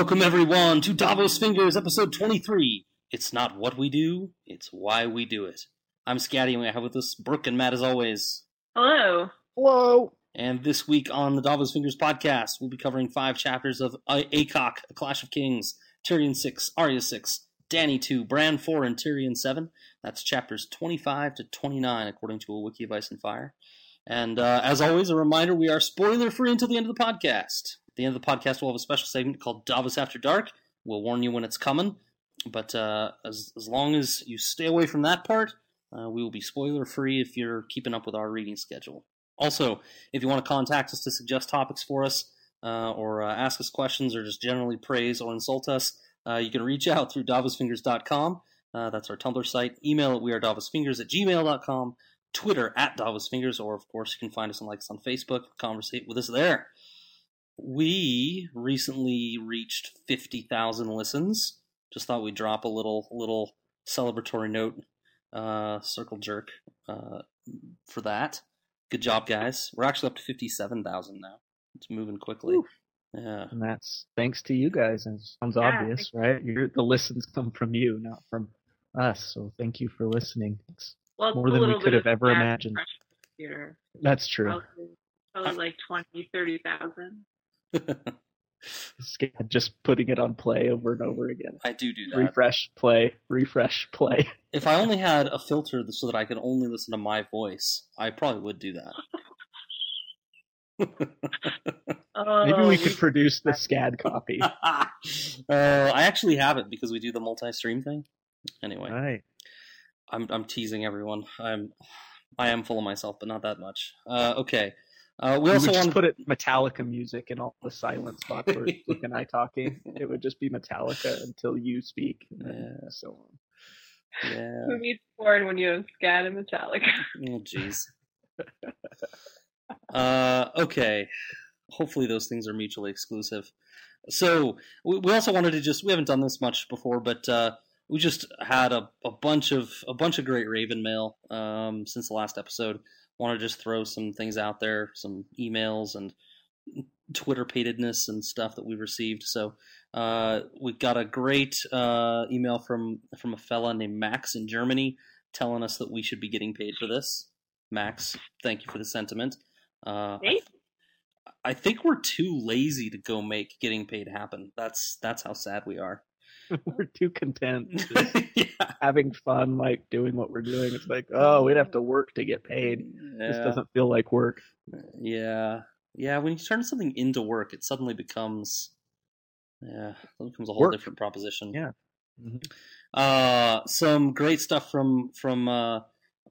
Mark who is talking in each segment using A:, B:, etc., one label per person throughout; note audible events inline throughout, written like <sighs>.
A: Welcome everyone to Davos Fingers, episode 23. It's not what we do, it's why we do it. I'm Scatty and we have with us Brooke and Matt as always.
B: Hello.
C: Hello.
A: And this week on the Davos Fingers podcast, we'll be covering five chapters of A- ACOK, A Clash of Kings, Tyrion 6, Arya 6, Dany 2, Bran 4, and Tyrion 7. That's chapters 25 to 29, according to a wiki of Ice and Fire. And uh, as always, a reminder we are spoiler free until the end of the podcast. At the end of the podcast, we'll have a special segment called Davos After Dark. We'll warn you when it's coming. But uh, as, as long as you stay away from that part, uh, we will be spoiler free if you're keeping up with our reading schedule. Also, if you want to contact us to suggest topics for us, uh, or uh, ask us questions, or just generally praise or insult us, uh, you can reach out through davosfingers.com. Uh, that's our Tumblr site. Email at wearedavosfingers at gmail.com. Twitter at davosfingers, or of course, you can find us and like us on Facebook. Conversate with us there. We recently reached 50,000 listens. Just thought we'd drop a little little celebratory note, uh, circle jerk uh, for that. Good job, guys. We're actually up to 57,000 now. It's moving quickly.
C: Woo.
A: Yeah.
C: And that's thanks to you guys. And it sounds
B: Yeah,
C: obvious, right? You're, the listens come from you, not from us. So thank you for listening. It's,
B: Well,
C: More than we could have ever imagined.
B: impression
C: that's true.
B: Probably, probably like 20, 30,000.
C: Sca- Just putting it on play over and over again.
A: I do do that.
C: Refresh, play, refresh, play.
A: If I only had a filter so that I could only listen to my voice, I probably would do that.
B: Oh,
C: Maybe we could produce the SCAD copy. <laughs>
A: uh, I actually have it because we do the multi-stream thing. Anyway,
C: Right.
A: I'm I'm teasing everyone. I'm I am full of myself, but not that much. Uh, okay. Uh, we
C: We
A: also
C: would just
A: want
C: put it Metallica music in all the silent spots where <laughs> Luke and I talking. It would just be Metallica until you speak, and
A: Yeah.
C: so on.
A: yeah.
B: Who needs porn when you have Scat and Metallica?
A: Oh, jeez. <laughs> uh, okay. Hopefully, those things are mutually exclusive. So, we, we also wanted to just—we haven't done this much before, but uh, we just had a, a bunch of a bunch of great Raven mail um, since the last episode. Want to just throw some things out there, some emails and Twitter patedness and stuff that we've received. So uh, we got a great uh, email from from a fella named Max in Germany telling us that we should be getting paid for this. Max, thank you for the sentiment. Uh, I,
B: Thank
A: I think we're too lazy to go make getting paid happen. That's that's how sad we are. <laughs>
C: We're too content. <laughs>
A: yeah.
C: having fun, like doing what we're doing. It's like, oh, we'd have to work to get paid. This doesn't feel like work.
A: Yeah. Yeah, when you turn something into work, it suddenly becomes yeah, it becomes a whole
C: Work.
A: different proposition.
C: Yeah. Mhm.
A: Uh some great stuff from from uh,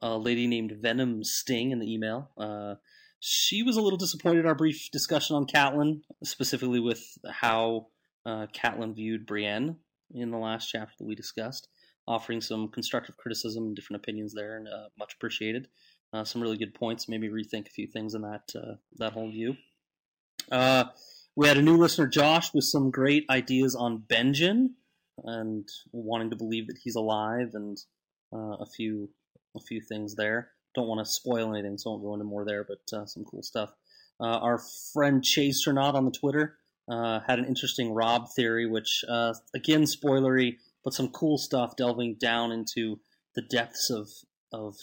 A: a lady named Venom Sting in the email. Uh she was a little disappointed in our brief discussion on Catelyn, specifically with how uh, Catelyn viewed Brienne in the last chapter that we discussed, offering some constructive criticism and different opinions there, and uh, much appreciated. Uh, some really good points. Maybe rethink a few things in that uh, that whole view. Uh, we had a new listener, Josh, with some great ideas on Benjen and wanting to believe that he's alive, and uh, a few a few things there. Don't want to spoil anything, so I won't go into more there, but uh, some cool stuff. Our friend Chase not on the Twitter uh, had an interesting Robb theory, which uh, again spoilery, but some cool stuff delving down into the depths of of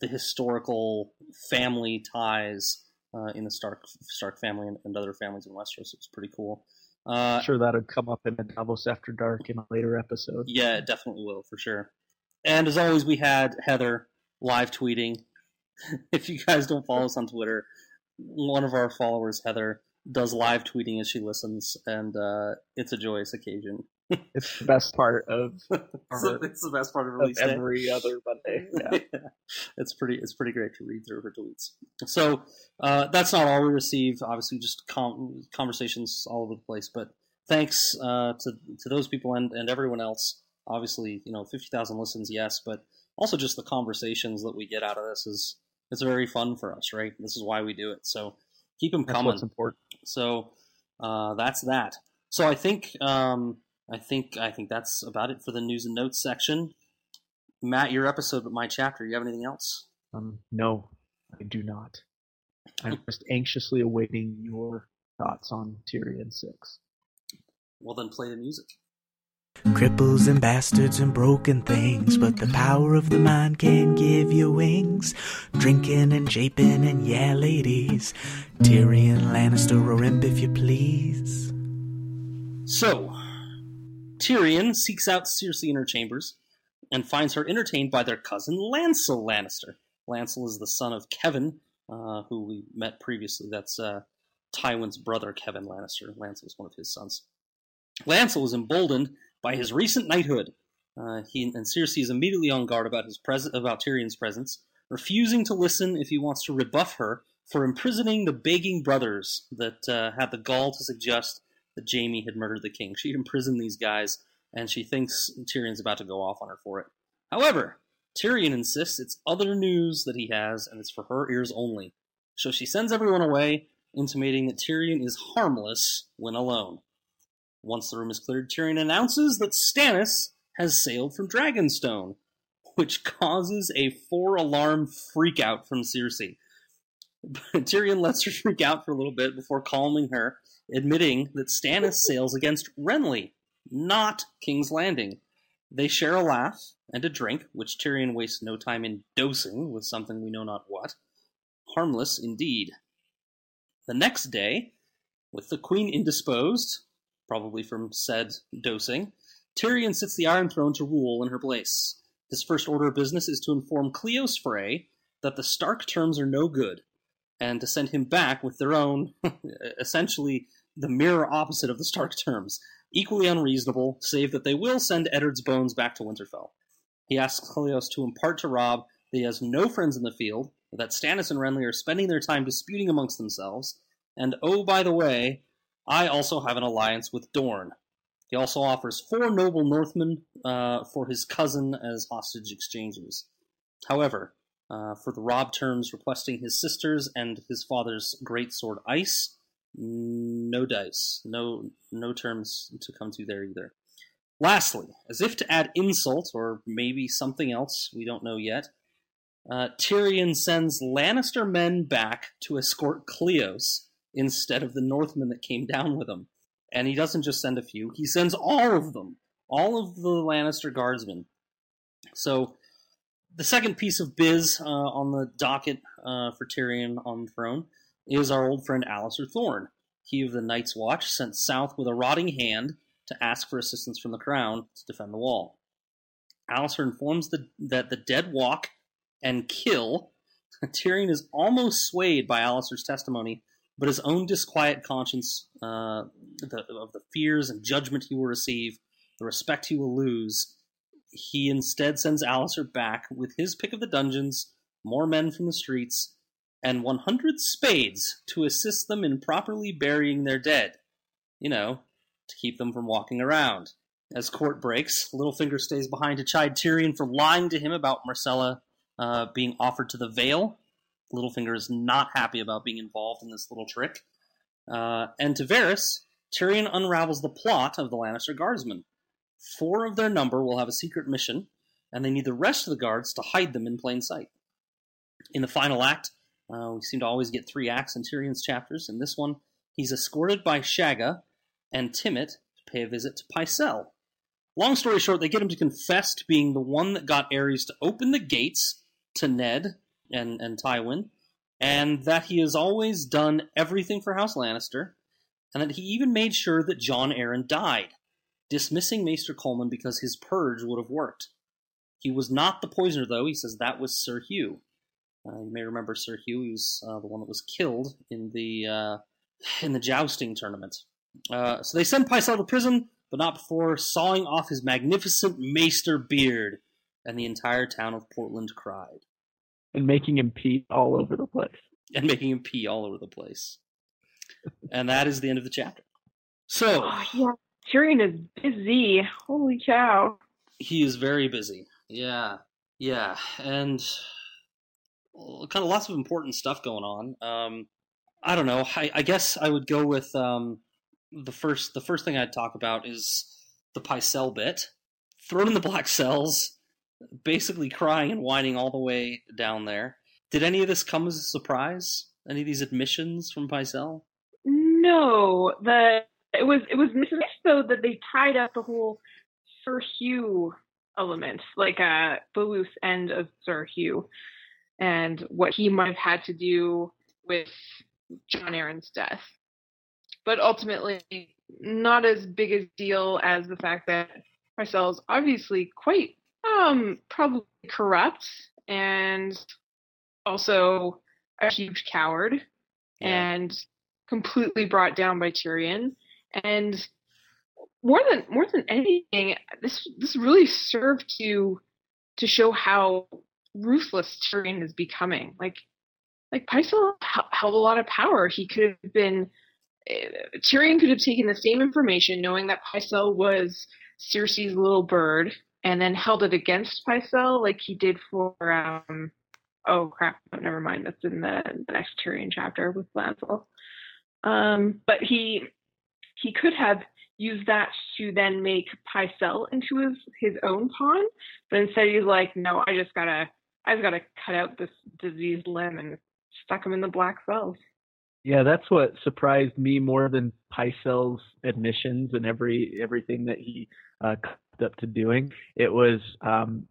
A: the historical family ties uh, in the Stark Stark family and, and other families in Westeros. It was pretty cool. Uh,
C: I'm sure that would come up in the Davos After Dark in a later episode.
A: yeah, it definitely will for sure. And as always, we had Heather live tweeting. <laughs> if you guys don't follow us on Twitter, one of our followers, Heather, does live tweeting as she listens, and uh, it's a joyous occasion. <laughs>
C: It's the best part of, <laughs>
A: So it's the best part of
C: of
A: release day.
C: every other Monday. <laughs> Yeah.
A: it's pretty. It's pretty great to read through her tweets. So uh, that's not all we receive. Obviously, just com- conversations all over the place. But thanks uh, to to those people and and everyone else. Obviously, you know, fifty thousand listens, yes, but also just the conversations that we get out of this is it's very fun for us, right? This is why we do it. So keep them
C: That's
A: coming.
C: what's important.
A: So uh, that's that. So I think um, I think I think that's about it for the news and notes section. Matt, your episode, but my chapter. You have anything else?
C: Um, no, I do not. I'm <laughs> just anxiously awaiting your thoughts on Tyrion 6.
A: Well, then play the music.
D: Cripples and bastards and broken things, but the power of the mind can give you wings. Drinking and japing and yeah, ladies. Tyrion Lannister or imp if you please.
A: So, Tyrion seeks out Cersei in her chambers and finds her entertained by their cousin Lancel Lannister. Lancel is the son of Kevan, uh, who we met previously. That's uh, Tywin's brother, Kevan Lannister. Lancel is one of his sons. Lancel is emboldened by his recent knighthood. Uh, he and Cersei is immediately on guard about his pres- about Tyrion's presence, refusing to listen if he wants to rebuff her for imprisoning the begging brothers that uh, had the gall to suggest that Jaime had murdered the king. She imprisoned these guys, and she thinks Tyrion's about to go off on her for it. However, Tyrion insists it's other news that he has, and it's for her ears only. So she sends everyone away, intimating that Tyrion is harmless when alone. Once the room is cleared, Tyrion announces that Stannis has sailed from Dragonstone, which <laughs> causes a four alarm freakout from Cersei. <laughs> Tyrion lets her freak out for a little bit before calming her, admitting that Stannis <laughs> sails against Renly, not King's Landing. They share a laugh and a drink, which Tyrion wastes no time in dosing with something we know not what. Harmless indeed. The next day, with the queen indisposed, probably from said dosing, Tyrion sits the Iron Throne to rule in her place. His first order of business is to inform Cleos Frey that the Stark terms are no good, and to send him back with their own, <laughs> essentially the mirror opposite of the Stark terms, equally unreasonable, save that they will send Eddard's bones back to Winterfell. He asks Cleos to impart to Robb that he has no friends in the field, that Stannis and Renly are spending their time disputing amongst themselves, and oh, by the way, I also have an alliance with Dorne. He also offers four noble Northmen uh, for his cousin as hostage exchanges. However, uh, for the Robb terms requesting his sisters and his father's great sword Ice, no dice, no no terms to come to there either. Lastly, as if to add insult or maybe something else we don't know yet, uh, Tyrion sends Lannister men back to escort Cleos instead of the Northmen that came down with him. And he doesn't just send a few, he sends all of them, all of the Lannister guardsmen. So, the second piece of biz uh, on the docket uh, for Tyrion on the throne is our old friend Alliser Thorne. He of the Night's Watch sent south with a rotting hand to ask for assistance from the crown to defend the wall. Alliser informs the, that the dead walk and kill. <laughs> Tyrion is almost swayed by Alliser's testimony, but his own disquiet conscience uh, the, of the fears and judgment he will receive, the respect he will lose, he instead sends Alliser back with his pick of the dungeons, more men from the streets, and 100 spades to assist them in properly burying their dead. You know, to keep them from walking around. As court breaks, Littlefinger stays behind to chide Tyrion for lying to him about Myrcella uh, being offered to the Vale. Littlefinger is not happy about being involved in this little trick. Uh, and to Varys, Tyrion unravels the plot of the Lannister guardsmen. Four of their number will have a secret mission, and they need the rest of the guards to hide them in plain sight. In the final act, uh, we seem to always get three acts in Tyrion's chapters. In this one, he's escorted by Shagga and Timett to pay a visit to Pycelle. Long story short, they get him to confess to being the one that got Aerys to open the gates to Ned and, and Tywin, and that he has always done everything for House Lannister, and that he even made sure that Jon Arryn died, dismissing Maester Colemon because his purge would have worked. He was not the poisoner, though. He says that was Sir Hugh. Uh, you may remember Sir Hugh. He was uh, the one that was killed in the uh, in the jousting tournament. Uh, so they send Pycelle to prison, but not before sawing off his magnificent maester beard, and the entire town of Portland cried.
C: And making him pee all over the place.
A: And making him pee all over the place. and that is the end of the chapter. So.
B: Oh, yeah. Tyrion is busy. Holy cow.
A: He is very busy. Yeah. Yeah. And kind of lots of important stuff going on. Um, I don't know. I, I, guess I would go with um, the first. The first thing I'd talk about is the Pycelle bit. Thrown in the black cells, basically crying and whining all the way down there. Did any of this come as a surprise? Any of these admissions from Pycelle?
B: No, the
E: it was it was nice though that they tied up the whole Sir Hugh element, like uh, the loose end of Sir Hugh, and what he might have had to do with Jon Arryn's death. But ultimately, not as big a deal as the fact that is obviously quite um probably corrupt and also a huge coward
A: Yeah.
E: and completely brought down by Tyrion. And more than more than anything, this this really served to to show how ruthless Tyrion is becoming. Like like Pycelle held a lot of power. He could have been uh, Tyrion could have taken the same information, knowing that Pycelle was Cersei's little bird, and then held it against Pycelle, like he did for um. Oh crap! Never mind. That's in the, the next Tyrion chapter with Lancel. Um, but he he could have used that to then make Pycelle into his his own pawn, but instead he's like, no, I just gotta I just gotta cut out this diseased limb and stuck him in the black cells.
C: Yeah, that's what surprised me more than Pycelle's admissions and every everything that he uh, cooked up to doing. It was um,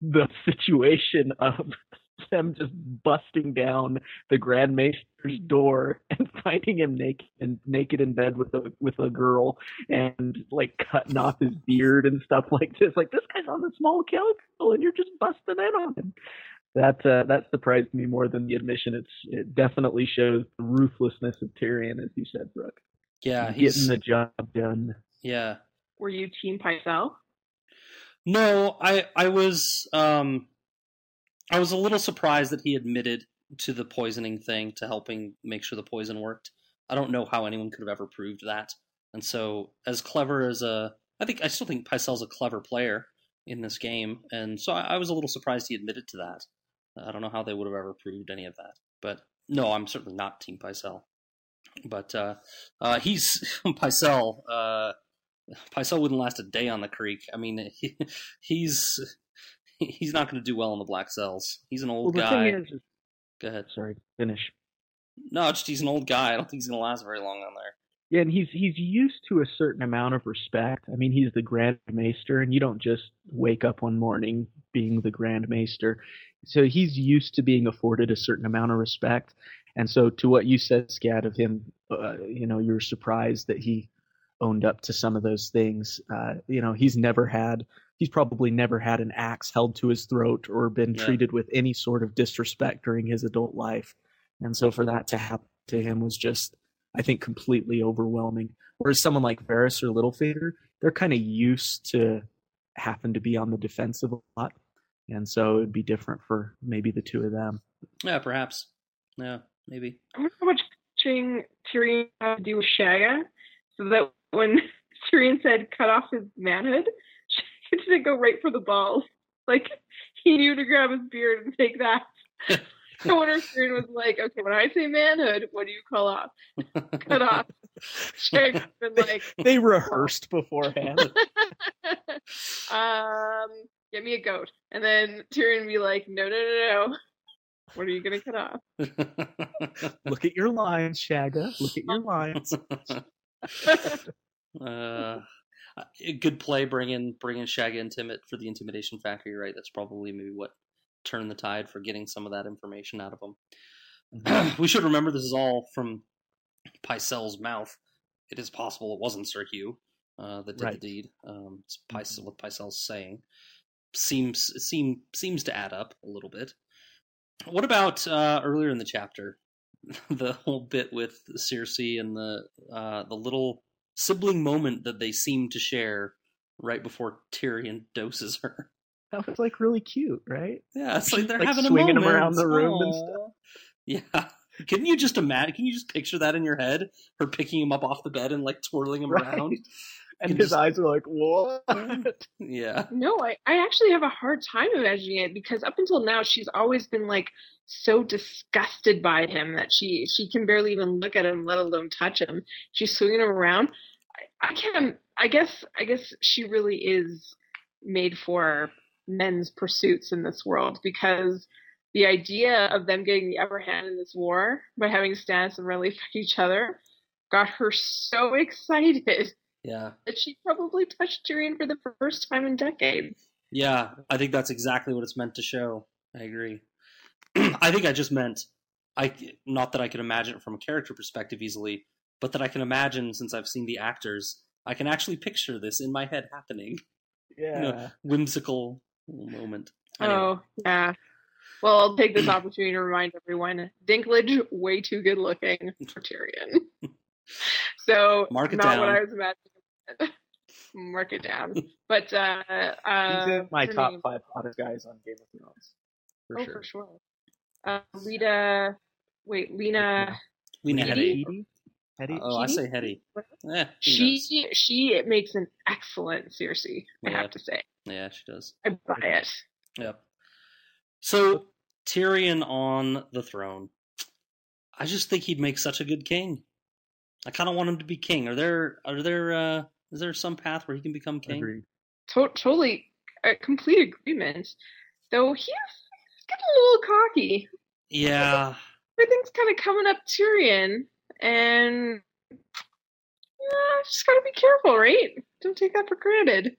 C: the <laughs> situation of <laughs> them just busting down the Grand Maester's door <laughs> and finding him naked and naked in bed with a with a girl and like cutting off his beard and stuff like this. Like this guy's on the small kill and you're just busting in on him that uh, that surprised me more than the admission. It's it definitely shows the ruthlessness of Tyrion, as you said, Brooke.
A: Yeah,
C: getting the job done.
A: yeah.
E: Were you Team Pycelle?
A: No, I I was um I was a little surprised that he admitted to the poisoning thing to helping make sure the poison worked. I don't know how anyone could have ever proved that. And so as clever as a I think I still think Pycelle's a clever player in this game, and so I, I was a little surprised he admitted to that. I don't know how they would have ever proved any of that. But no, I'm certainly not Team Pycelle. But uh, uh, he's <laughs> Pycelle. Uh, Pycelle wouldn't last a day on the creek. I mean, <laughs> he, he's he's not going to do well in the black cells. He's an
C: Well,
A: old
C: the
A: guy.
C: is-
A: Go ahead.
C: sorry, finish.
A: No, just he's an old guy. I don't think he's going to last very long on there.
C: Yeah, and he's he's used to a certain amount of respect. I mean, he's the Grand Maester, and you don't just wake up one morning being the Grand Maester. So he's used to being afforded a certain amount of respect. And so, to what you said, Scad, of him, uh, you know, you're surprised that he owned up to some of those things. Uh, you know, he's never had, he's probably never had an axe held to his throat or been
A: Yeah.
C: treated with any sort of disrespect during his adult life. And so, for that to happen to him was just, I think, completely overwhelming. Whereas someone like Varys or Littlefinger, they're kind of used to happen to be on the defensive a lot. And so it would be different for maybe the two of them.
A: Yeah, perhaps. Yeah, maybe.
E: I wonder how much touching Tyrion had to do with Shagga, so that when <laughs> Tyrion said cut off his manhood, <laughs> Shagga didn't go right for the balls. Like he knew to grab his beard and take that. <laughs> I wonder if Tyrion was like, okay, when I say manhood, what do you call off? Cut off. Shagga's been like,
C: They rehearsed beforehand.
E: um, get me a goat. And then Tyrion would be like, no, no, no, no. What are you gonna cut off?
C: Look at your lines, Shagga. Look at your lines.
A: Uh, a good play bringing bringing Shagga and Timett for the intimidation factor. You're right. That's probably maybe what turned the tide for getting some of that information out of them. <clears throat> we should remember this is all from Pycelle's mouth. It is possible it wasn't Sir Hugh uh, that did
C: Right.
A: the deed. Um, it's Pycelle, what Pycelle's saying seems seem seems to add up a little bit. What about uh, earlier in the chapter, <laughs> the whole bit with Cersei and the uh, the little sibling moment that they seem to share right before Tyrion doses her?
C: That was like really cute, right?
A: Yeah, it's like they're
C: Like
A: having a
C: swinging 'em
A: moment.
C: around the room and
A: stuff. Yeah. Can you just imagine? Can you just picture that in your head? Her picking him up off the bed and like twirling him <laughs>
C: Right.
A: around.
C: And his
A: just-
C: eyes are like, what? <laughs>
A: Yeah.
E: No, I, I actually have a hard time imagining it because up until now she's always been like so disgusted by him that she she can barely even look at him, let alone touch him. She's swinging him around. I, I can't. I guess I guess she really is made for men's pursuits in this world because the idea of them getting the upper hand in this war by having Stannis and Renly fight each other, got her so <laughs> excited
A: Yeah.
E: that she probably touched Tyrion for the first time in decades.
A: Yeah, I think that's exactly what it's meant to show. I agree. <clears throat> I think I just meant I not that I can imagine it from a character perspective easily, but that I can imagine since I've seen the actors, I can actually picture this in my head happening.
C: Yeah.
A: know, Whimsical moment. Anyway.
E: Oh, yeah. Well, I'll take this opportunity to remind everyone Dinklage, way too good looking for Tyrion. <laughs> so,
A: Mark it
E: not
A: down.
E: what I was imagining. <laughs> Mark it down. But, uh, uh,
C: He's in my top
E: name-
C: five hottest guys on Game of Thrones. For
E: oh,
C: sure.
E: for sure. Uh, Lita, wait, Lena,
A: Lena
E: Hetty?
A: Headey.
C: Hetty?
A: Oh, I say Hetty. Eh, who knows?
E: she, she makes an excellent Cersei, I
A: Yeah.
E: have to say.
A: Yeah, she does.
E: I buy it.
A: Yep. So Tyrion on the throne. I just think he'd make such a good king. I kind of want him to be king. Are there are there uh is there some path where he can become king?
C: Agreed.
E: To- totally, a complete agreement. Though he's, he's getting a little cocky.
A: Yeah.
E: everything's kind of coming up Tyrion, and yeah, just gotta be careful, right? Don't take that for granted,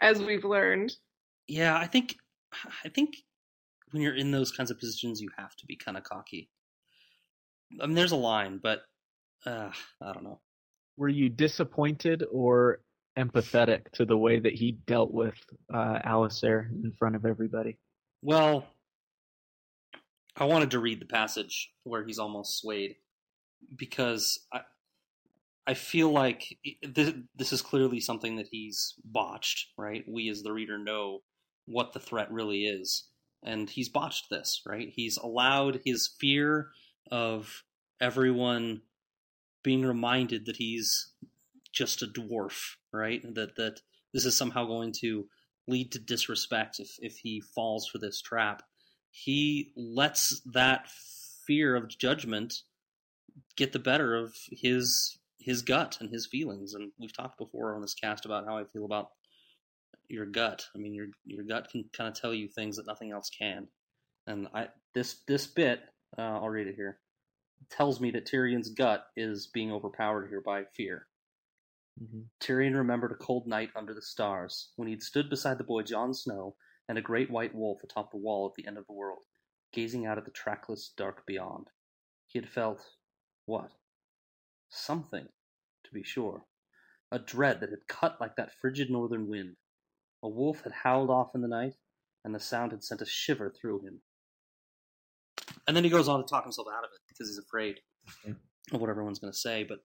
E: as we've learned.
A: Yeah, I think I think when you're in those kinds of positions you have to be kind of cocky. I mean there's a line, but uh I don't know.
C: Were you disappointed or empathetic to the way that he dealt with uh, Alliser in front of everybody?
A: Well, I wanted to read the passage where he's almost swayed because I I feel like this, this is clearly something that he's botched, right? We as the reader know what the threat really is. And he's botched this, right? He's allowed his fear of everyone being reminded that he's just a dwarf, right? That that this is somehow going to lead to disrespect if if he falls for this trap. He lets that fear of judgment get the better of his his gut and his feelings. And we've talked before on this cast about how I feel about your gut. I mean, your your gut can kind of tell you things that nothing else can. And I this this bit, uh, I'll read it here, tells me that Tyrion's gut is being overpowered here by fear.
C: Mm-hmm.
A: Tyrion remembered a cold night under the stars, when he'd stood beside the boy Jon Snow and a great white wolf atop the wall at the end of the world, gazing out at the trackless dark beyond. He had felt what? Something, to be sure. A dread that had cut like that frigid northern wind. A wolf had howled off in the night, and the sound had sent a shiver through him. And then he goes on to talk himself out of it because he's afraid
C: Okay.
A: of what everyone's going to say. But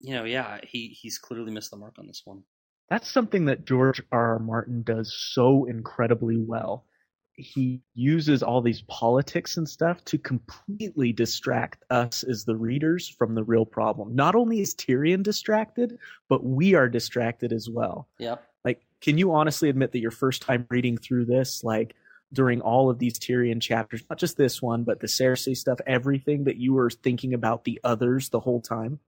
A: you know, yeah, he he's clearly missed the mark on this one.
C: That's something that George R. R. Martin does so incredibly well. He uses all these politics and stuff to completely distract us as the readers from the real problem. Not only is Tyrion distracted, but we are distracted as well.
A: Yep.
C: Like, can you honestly admit that your first time reading through this, like during all of these Tyrion chapters, not just this one, but the Cersei stuff, everything that you were thinking about the others the whole time?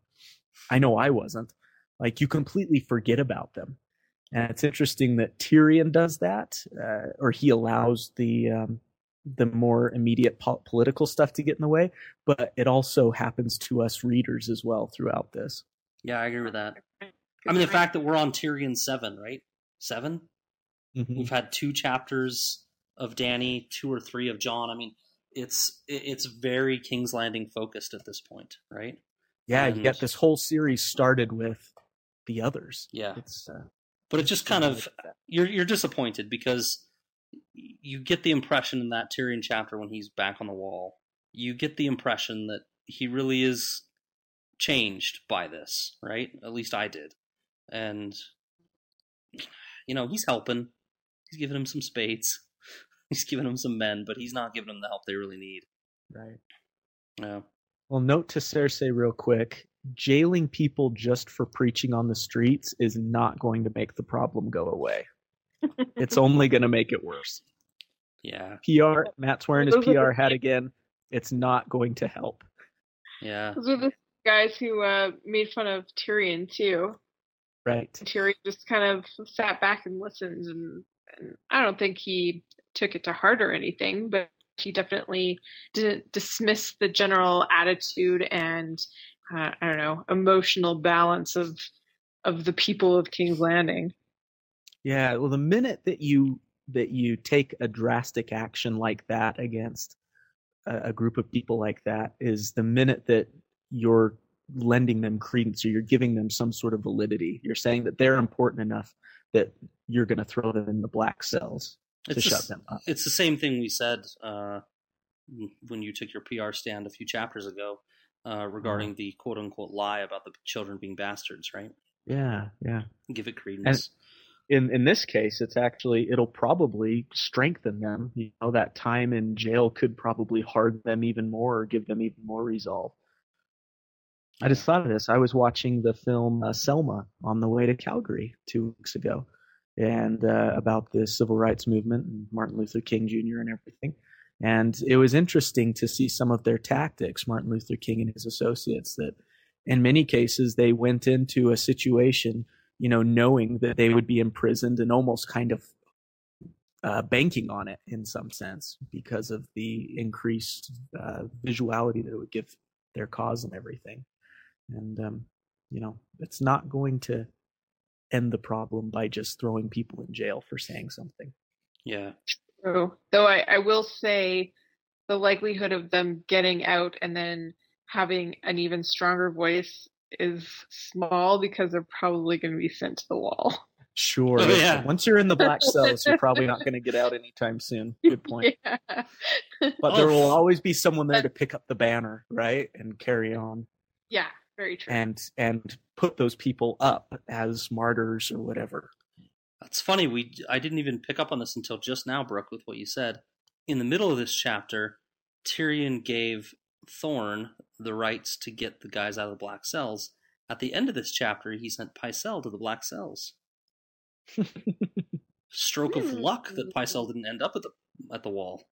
C: I know I wasn't. Like, you completely forget about them. And it's interesting that Tyrion does that, uh, or he allows the um, the more immediate po- political stuff to get in the way. But it also happens to us readers as well throughout this.
A: Yeah, I agree with that. I mean, the fact that we're on Tyrion seven, right? 7
C: Mhm.
A: We've had two chapters of Dany, two or three of Jon. I mean, it's it's very King's Landing focused at this point, right?
C: Yeah,
A: And-
C: get this whole series started with the others.
A: Yeah,
C: It's uh,
A: but it just kind of
C: like
A: you're you're disappointed because you get the impression in that Tyrion chapter when he's back on the wall, you get the impression that he really is changed by this, right? At least I did, and you know he's helping. He's giving him some spades. <laughs> He's giving them some men, but he's not giving them the help they really need.
C: right.
A: Yeah.
C: Well, note to Cersei real quick: jailing people just for preaching on the streets is not going to make the problem go away. it's <laughs> only going to make it worse.
A: Yeah.
C: PR. Matt's wearing his
E: Those are the
C: PR hat again. It's not going to help.
A: Yeah.
E: Those are the guys who uh, made fun of Tyrion too.
C: Right.
E: Tyrion just kind of sat back and listened, and, and I don't think he took it to heart or anything, but he definitely didn't dismiss the general attitude and
B: uh, I don't know emotional balance of of the people of King's Landing.
C: Yeah, well, the minute that you that you take a drastic action like that against a, a group of people like that is the minute that you're lending them credence or you're giving them some sort of validity. You're saying that they're important enough that you're going to throw them in the black cells to
A: It's the
C: shut them up.
A: It's the same thing we said uh, when you took your PR stand a few chapters ago uh, regarding the quote unquote lie about the children being bastards, right?
C: Yeah, yeah.
A: Give it credence.
C: in in this case it's actually it'll probably strengthen them you know that time in jail could probably harden them even more or give them even more resolve i just thought of this i was watching the film uh, selma on the way to calgary two weeks ago and uh, about the civil rights movement and martin luther king jr and everything and it was interesting to see some of their tactics martin luther king and his associates that in many cases they went into a situation you know, knowing that they would be imprisoned and almost kind of uh, banking on it in some sense because of the increased uh, visuality that it would give their cause and everything. And, um, you know, it's not going to end the problem by just throwing people in jail for saying something.
A: yeah.
B: True. Though I, I will say the likelihood of them getting out and then having an even stronger voice is small because they're probably going to be sent to the wall.
C: Sure. <laughs>
A: Oh, yeah.
C: Once you're in the black <laughs> cells, you're probably not going to get out anytime soon. Good point. <laughs>
B: Yeah.
C: But there
A: Oh.
C: will always be someone there to pick up the banner, right? And carry on.
B: yeah, very true.
C: and and put those people up as martyrs or whatever.
A: That's funny. We I didn't even pick up on this until just now, Brooke, with what you said. In the middle of this chapter, Tyrion gave Thorne the rights to get the guys out of the black cells. At the end of this chapter, he sent Pycelle to the black cells. <laughs> Stroke of luck that Pycelle didn't end up at the at the wall.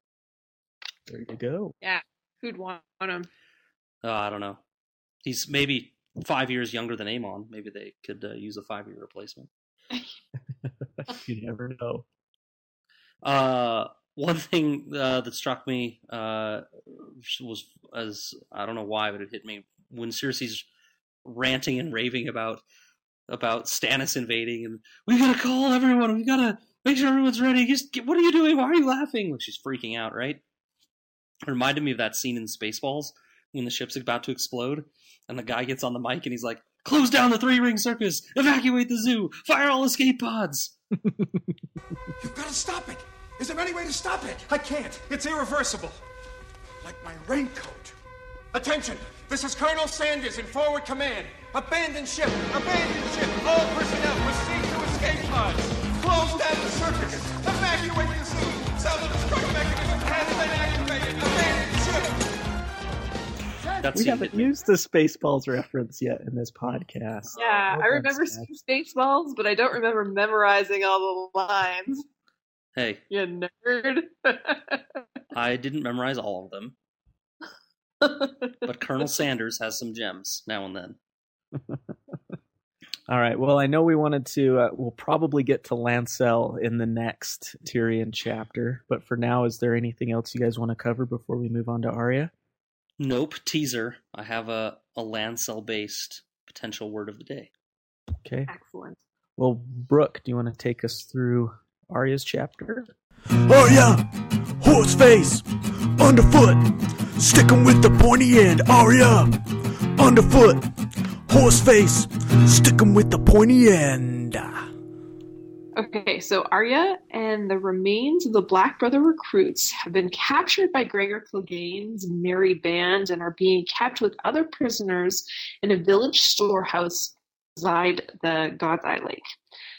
C: There you go.
B: Yeah, who'd want him?
A: Uh, I don't know. He's maybe five years younger than Aemon. Maybe they could uh, use a five year replacement. <laughs> <laughs>
C: you never know.
A: Uh, one thing uh, that struck me uh, was as I don't know why, but it hit me when Cersei's ranting and raving about about Stannis invading, and we gotta call everyone. We gotta make sure everyone's ready. Just get, what are you doing? Why are you laughing? Like she's freaking out, right? It reminded me of that scene in Spaceballs when the ship's about to explode, and the guy gets on the mic and he's like, "Close down the three ring circus, evacuate the zoo, fire all escape pods."
F: You've got to stop it. Is there any way to stop it? I can't. It's irreversible. Like my raincoat. Attention! This is Colonel Sandurz in forward command. Abandon ship! Abandon ship! All personnel proceed to escape pods. Close down the circus. Evacuate the zoo. Self-destruct mechanism has been activated. Abandon
C: We haven't used the Spaceballs reference yet in this podcast.
E: Yeah,
C: Oh,
E: I remember
C: that's
E: Spaceballs, but I don't remember memorizing all the lines.
A: Hey,
E: You nerd. <laughs>
A: I didn't memorize all of them, <laughs> but Colonel Sandurz has some gems now and then. <laughs>
C: All right. Well, I know we wanted to. Uh, we'll probably get to Lancel in the next Tyrion chapter, but for now, is there anything else you guys want to cover before we move on to Arya?
A: Nope, teaser. I have a, a Lancel based potential word of the day.
C: Okay.
E: Excellent.
C: Well, Brooke, do you want to take us through Arya's chapter?
D: Oh, Arya, horseface, underfoot, stick 'em with the pointy end. Arya, underfoot, horseface, stick 'em with the pointy end.
E: Okay, so Arya and the remains of the Black Brother recruits have been captured by Gregor Clegane's merry band and are being kept with other prisoners in a village storehouse beside the God's Eye Lake.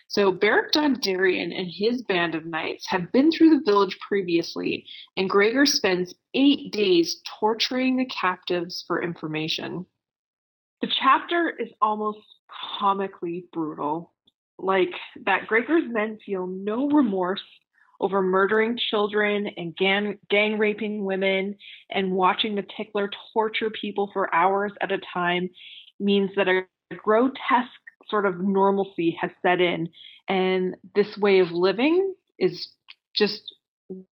E: So Beric Dondarrion and his band of knights have been through the village previously, and Gregor spends eight days torturing the captives for information. The chapter is almost comically brutal like that Gregor's men feel no remorse over murdering children and gang, gang raping women and watching the tickler torture people for hours at a time means that a grotesque sort of normalcy has set in and this way of living is just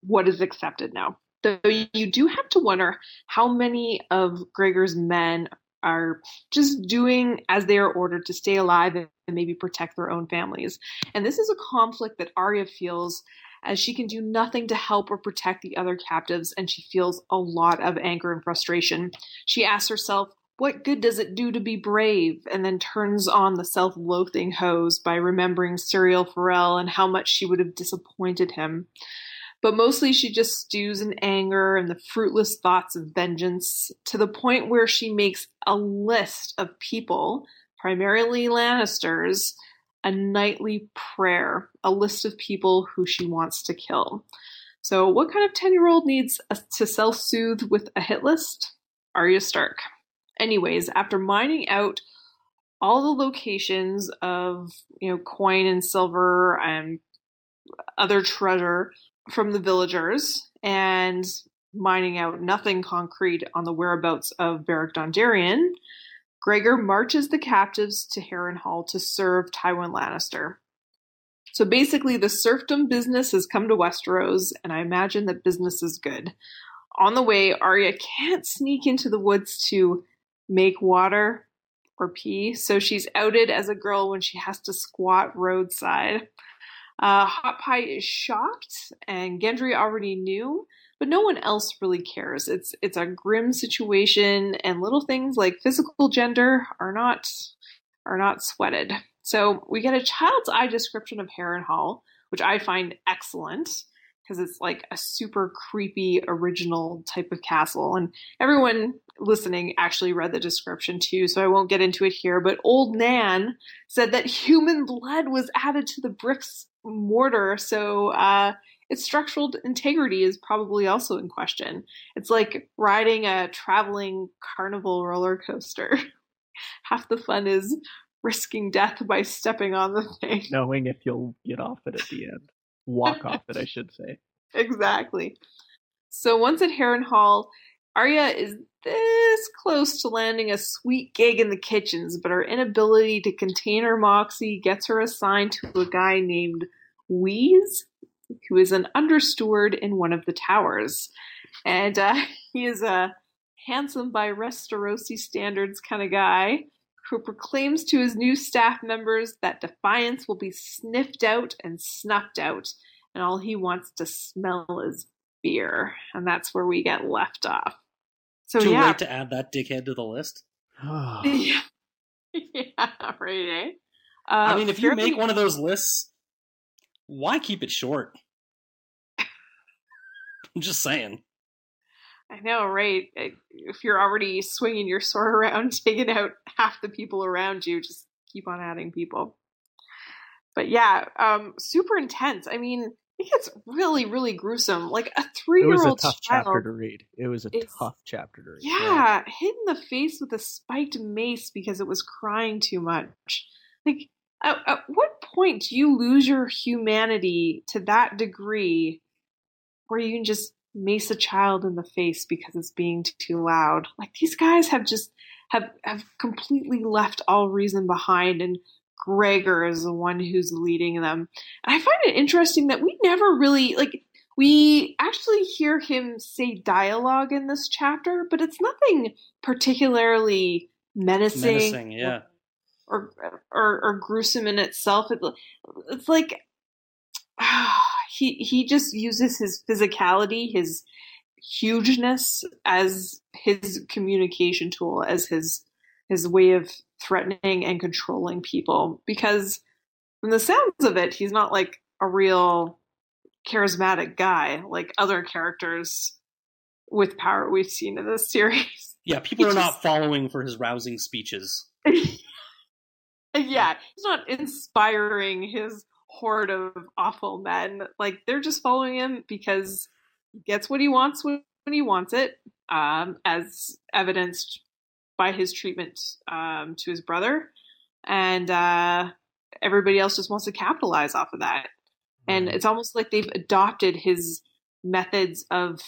E: what is accepted now. So you do have to wonder how many of Gregor's men are just doing as they are ordered to stay alive and maybe protect their own families. And this is a conflict that Arya feels as she can do nothing to help or protect the other captives, and she feels a lot of anger and frustration. She asks herself, what good does it do to be brave? And then turns on the self loathing hose by remembering Syrio Forel and how much she would have disappointed him. But mostly she just stews in anger and the fruitless thoughts of vengeance to the point where she makes a list of people, primarily Lannisters, a nightly prayer, a list of people who she wants to kill. So, what kind of 10 year old needs to self soothe with a hit list? Arya Stark. Anyways, after mining out all the locations of, you know, coin and silver and other treasure from the villagers and mining out nothing concrete on the whereabouts of Beric Dondarrion, Gregor marches the captives to Harrenhal to serve Tywin Lannister. So basically, the serfdom business has come to Westeros, and I imagine that business is good. On the way, Arya can't sneak into the woods to make water or pee, so she's outed as a girl when she has to squat roadside. Uh, Hot Pie is shocked, and Gendry already knew, but no one else really cares. It's it's a grim situation, and little things like physical gender are not are not sweated. So we get a child's eye description of Harrenhal, which I find excellent because it's like a super creepy original type of castle and everyone listening actually read the description too so i won't get into it here but old nan said that human blood was added to the bricks mortar so uh, its structural integrity is probably also in question it's like riding a traveling carnival roller coaster <laughs> half the fun is risking death by stepping on the thing
C: knowing if you'll get off it at the end walk off it, I should say. <laughs>
E: Exactly. So once at Harrenhal, Arya is this close to landing a sweet gig in the kitchens, but her inability to contain her moxie gets her assigned to a guy named Weese, who is an understeward in one of the towers. And uh, <laughs> he is a handsome by Westerosi standards kind of guy who proclaims to his new staff members that defiance will be sniffed out and snuffed out, and all he wants to smell is beer. And that's where we get left off. So
A: Too
E: yeah.
A: late to add that dickhead to the list. <sighs>
E: yeah. <sighs> <laughs> yeah, right. Eh? Uh,
A: I mean, if you make one of those lists, why keep it short? <laughs> I'm just saying.
E: I know, right? If you're already swinging your sword around, <laughs> taking out half the people around you, just keep on adding people. But yeah, um, super intense. I mean, it gets really, really gruesome. Like a
C: It was a
E: three-year-old
C: tough
E: child,
C: chapter to read. It was a tough chapter to read.
E: yeah, hit in the face with a spiked mace because it was crying too much. Like, at, at what point do you lose your humanity to that degree where you can just mace a child in the face because it's being too loud? Like these guys have just have have completely left all reason behind and Gregor is the one who's leading them. And I find it interesting that we never really like we actually hear him say dialogue in this chapter, but it's nothing particularly menacing,
A: Menacing, yeah.
E: or, or or gruesome in itself. It, it's like <sighs> he he just uses his physicality, his hugeness as his communication tool, as his his way of threatening and controlling people. Because from the sounds of it, he's not like a real charismatic guy like other characters with power we've seen in this <laughs> series.
A: Yeah, people
E: He
A: are not following for his rousing speeches. <laughs>
E: yeah, he's not inspiring his horde of awful men. Like they're just following him because he gets what he wants when, when he wants it, um, as evidenced by his treatment um, to his brother, and uh, everybody else just wants to capitalize off of that. And it's almost like they've adopted his methods of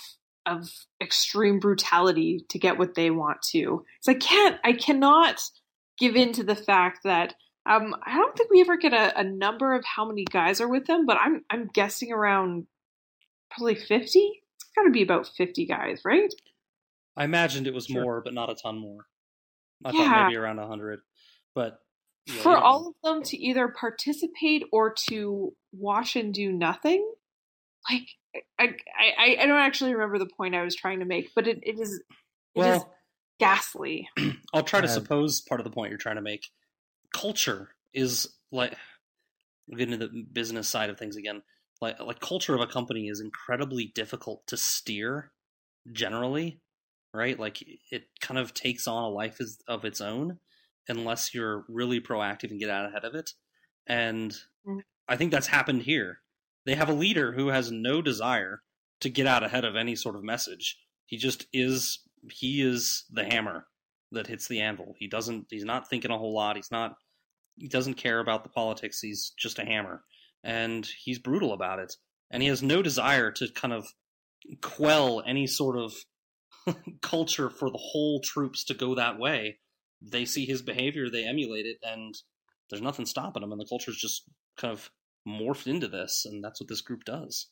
E: of extreme brutality to get what they want to. So I can't, I cannot give in to the fact that um, I don't think we ever get a, a number of how many guys are with them, but I'm I'm guessing around probably fifty. It's got to be about fifty guys, right?
A: I imagined it was
C: Sure.
A: more, but not a ton more. I
E: Yeah.
A: thought maybe around hundred, but yeah,
E: For
A: yeah.
E: all of them to either participate or to wash and do nothing, like I, I, I don't actually remember the point I was trying to make, but it, it is it is
A: well,
E: ghastly. <clears throat>
A: I'll try to suppose part of the point you're trying to make. Culture is like we'll get into the business side of things again. Like like culture of a company is incredibly difficult to steer generally, right? Like it kind of takes on a life is- of its own unless you're really proactive and get out ahead of it. And
E: Mm.
A: I think that's happened here. They have a leader who has no desire to get out ahead of any sort of message. He just is he is the hammer that hits the anvil. He doesn't he's not thinking a whole lot. He's not he doesn't care about the politics. He's just a hammer. And he's brutal about it. And he has no desire to kind of quell any sort of <laughs> culture for the whole troops to go that way. They see his behavior, they emulate it, and there's nothing stopping them. And the culture's just kind of morphed into this, and that's what this group does.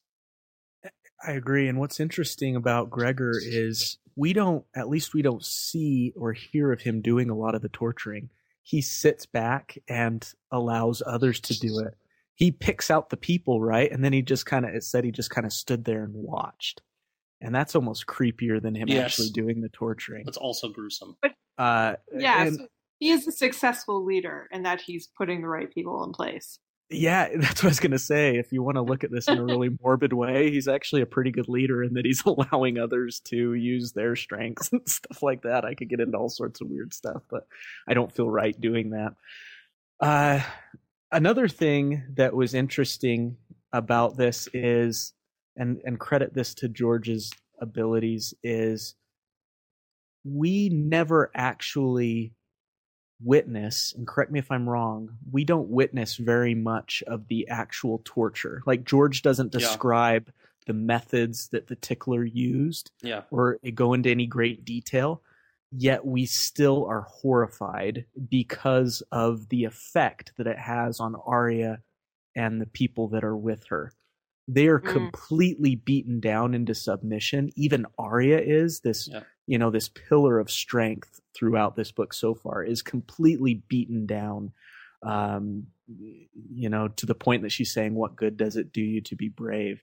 C: I agree. And what's interesting about Gregor is we don't, at least we don't see or hear of him doing a lot of the torturing. He sits back and allows others to do it. He picks out the people, right? And then he just kind of, it said he just kind of stood there and watched. And that's almost creepier than him
A: Yes.
C: actually doing the torturing.
A: It's also gruesome.
C: Uh,
E: Yeah,
C: and-
E: so he is a successful leader in that he's putting the right people in place.
C: Yeah, <laughs> that's what I was going to say. If you want to look at this in a really <laughs> morbid way, he's actually a pretty good leader in that he's <laughs> allowing others to use their strengths and stuff like that. I could get into all sorts of weird stuff, but I don't feel right doing that. Uh, another thing that was interesting about this is, and and credit this to George's abilities, is we never actually witness and correct me if i'm wrong we don't witness very much of the actual torture like george doesn't
A: Yeah.
C: describe the methods that the tickler used
A: Yeah.
C: or go into any great detail yet we still are horrified because of the effect that it has on Arya and the people that are with her. They are
E: Mm.
C: completely beaten down into submission. Even Arya is this,
A: Yeah.
C: you know, this pillar of strength throughout this book so far is completely beaten down. Um, you know, to the point that she's saying, "What good does it do you to be brave?"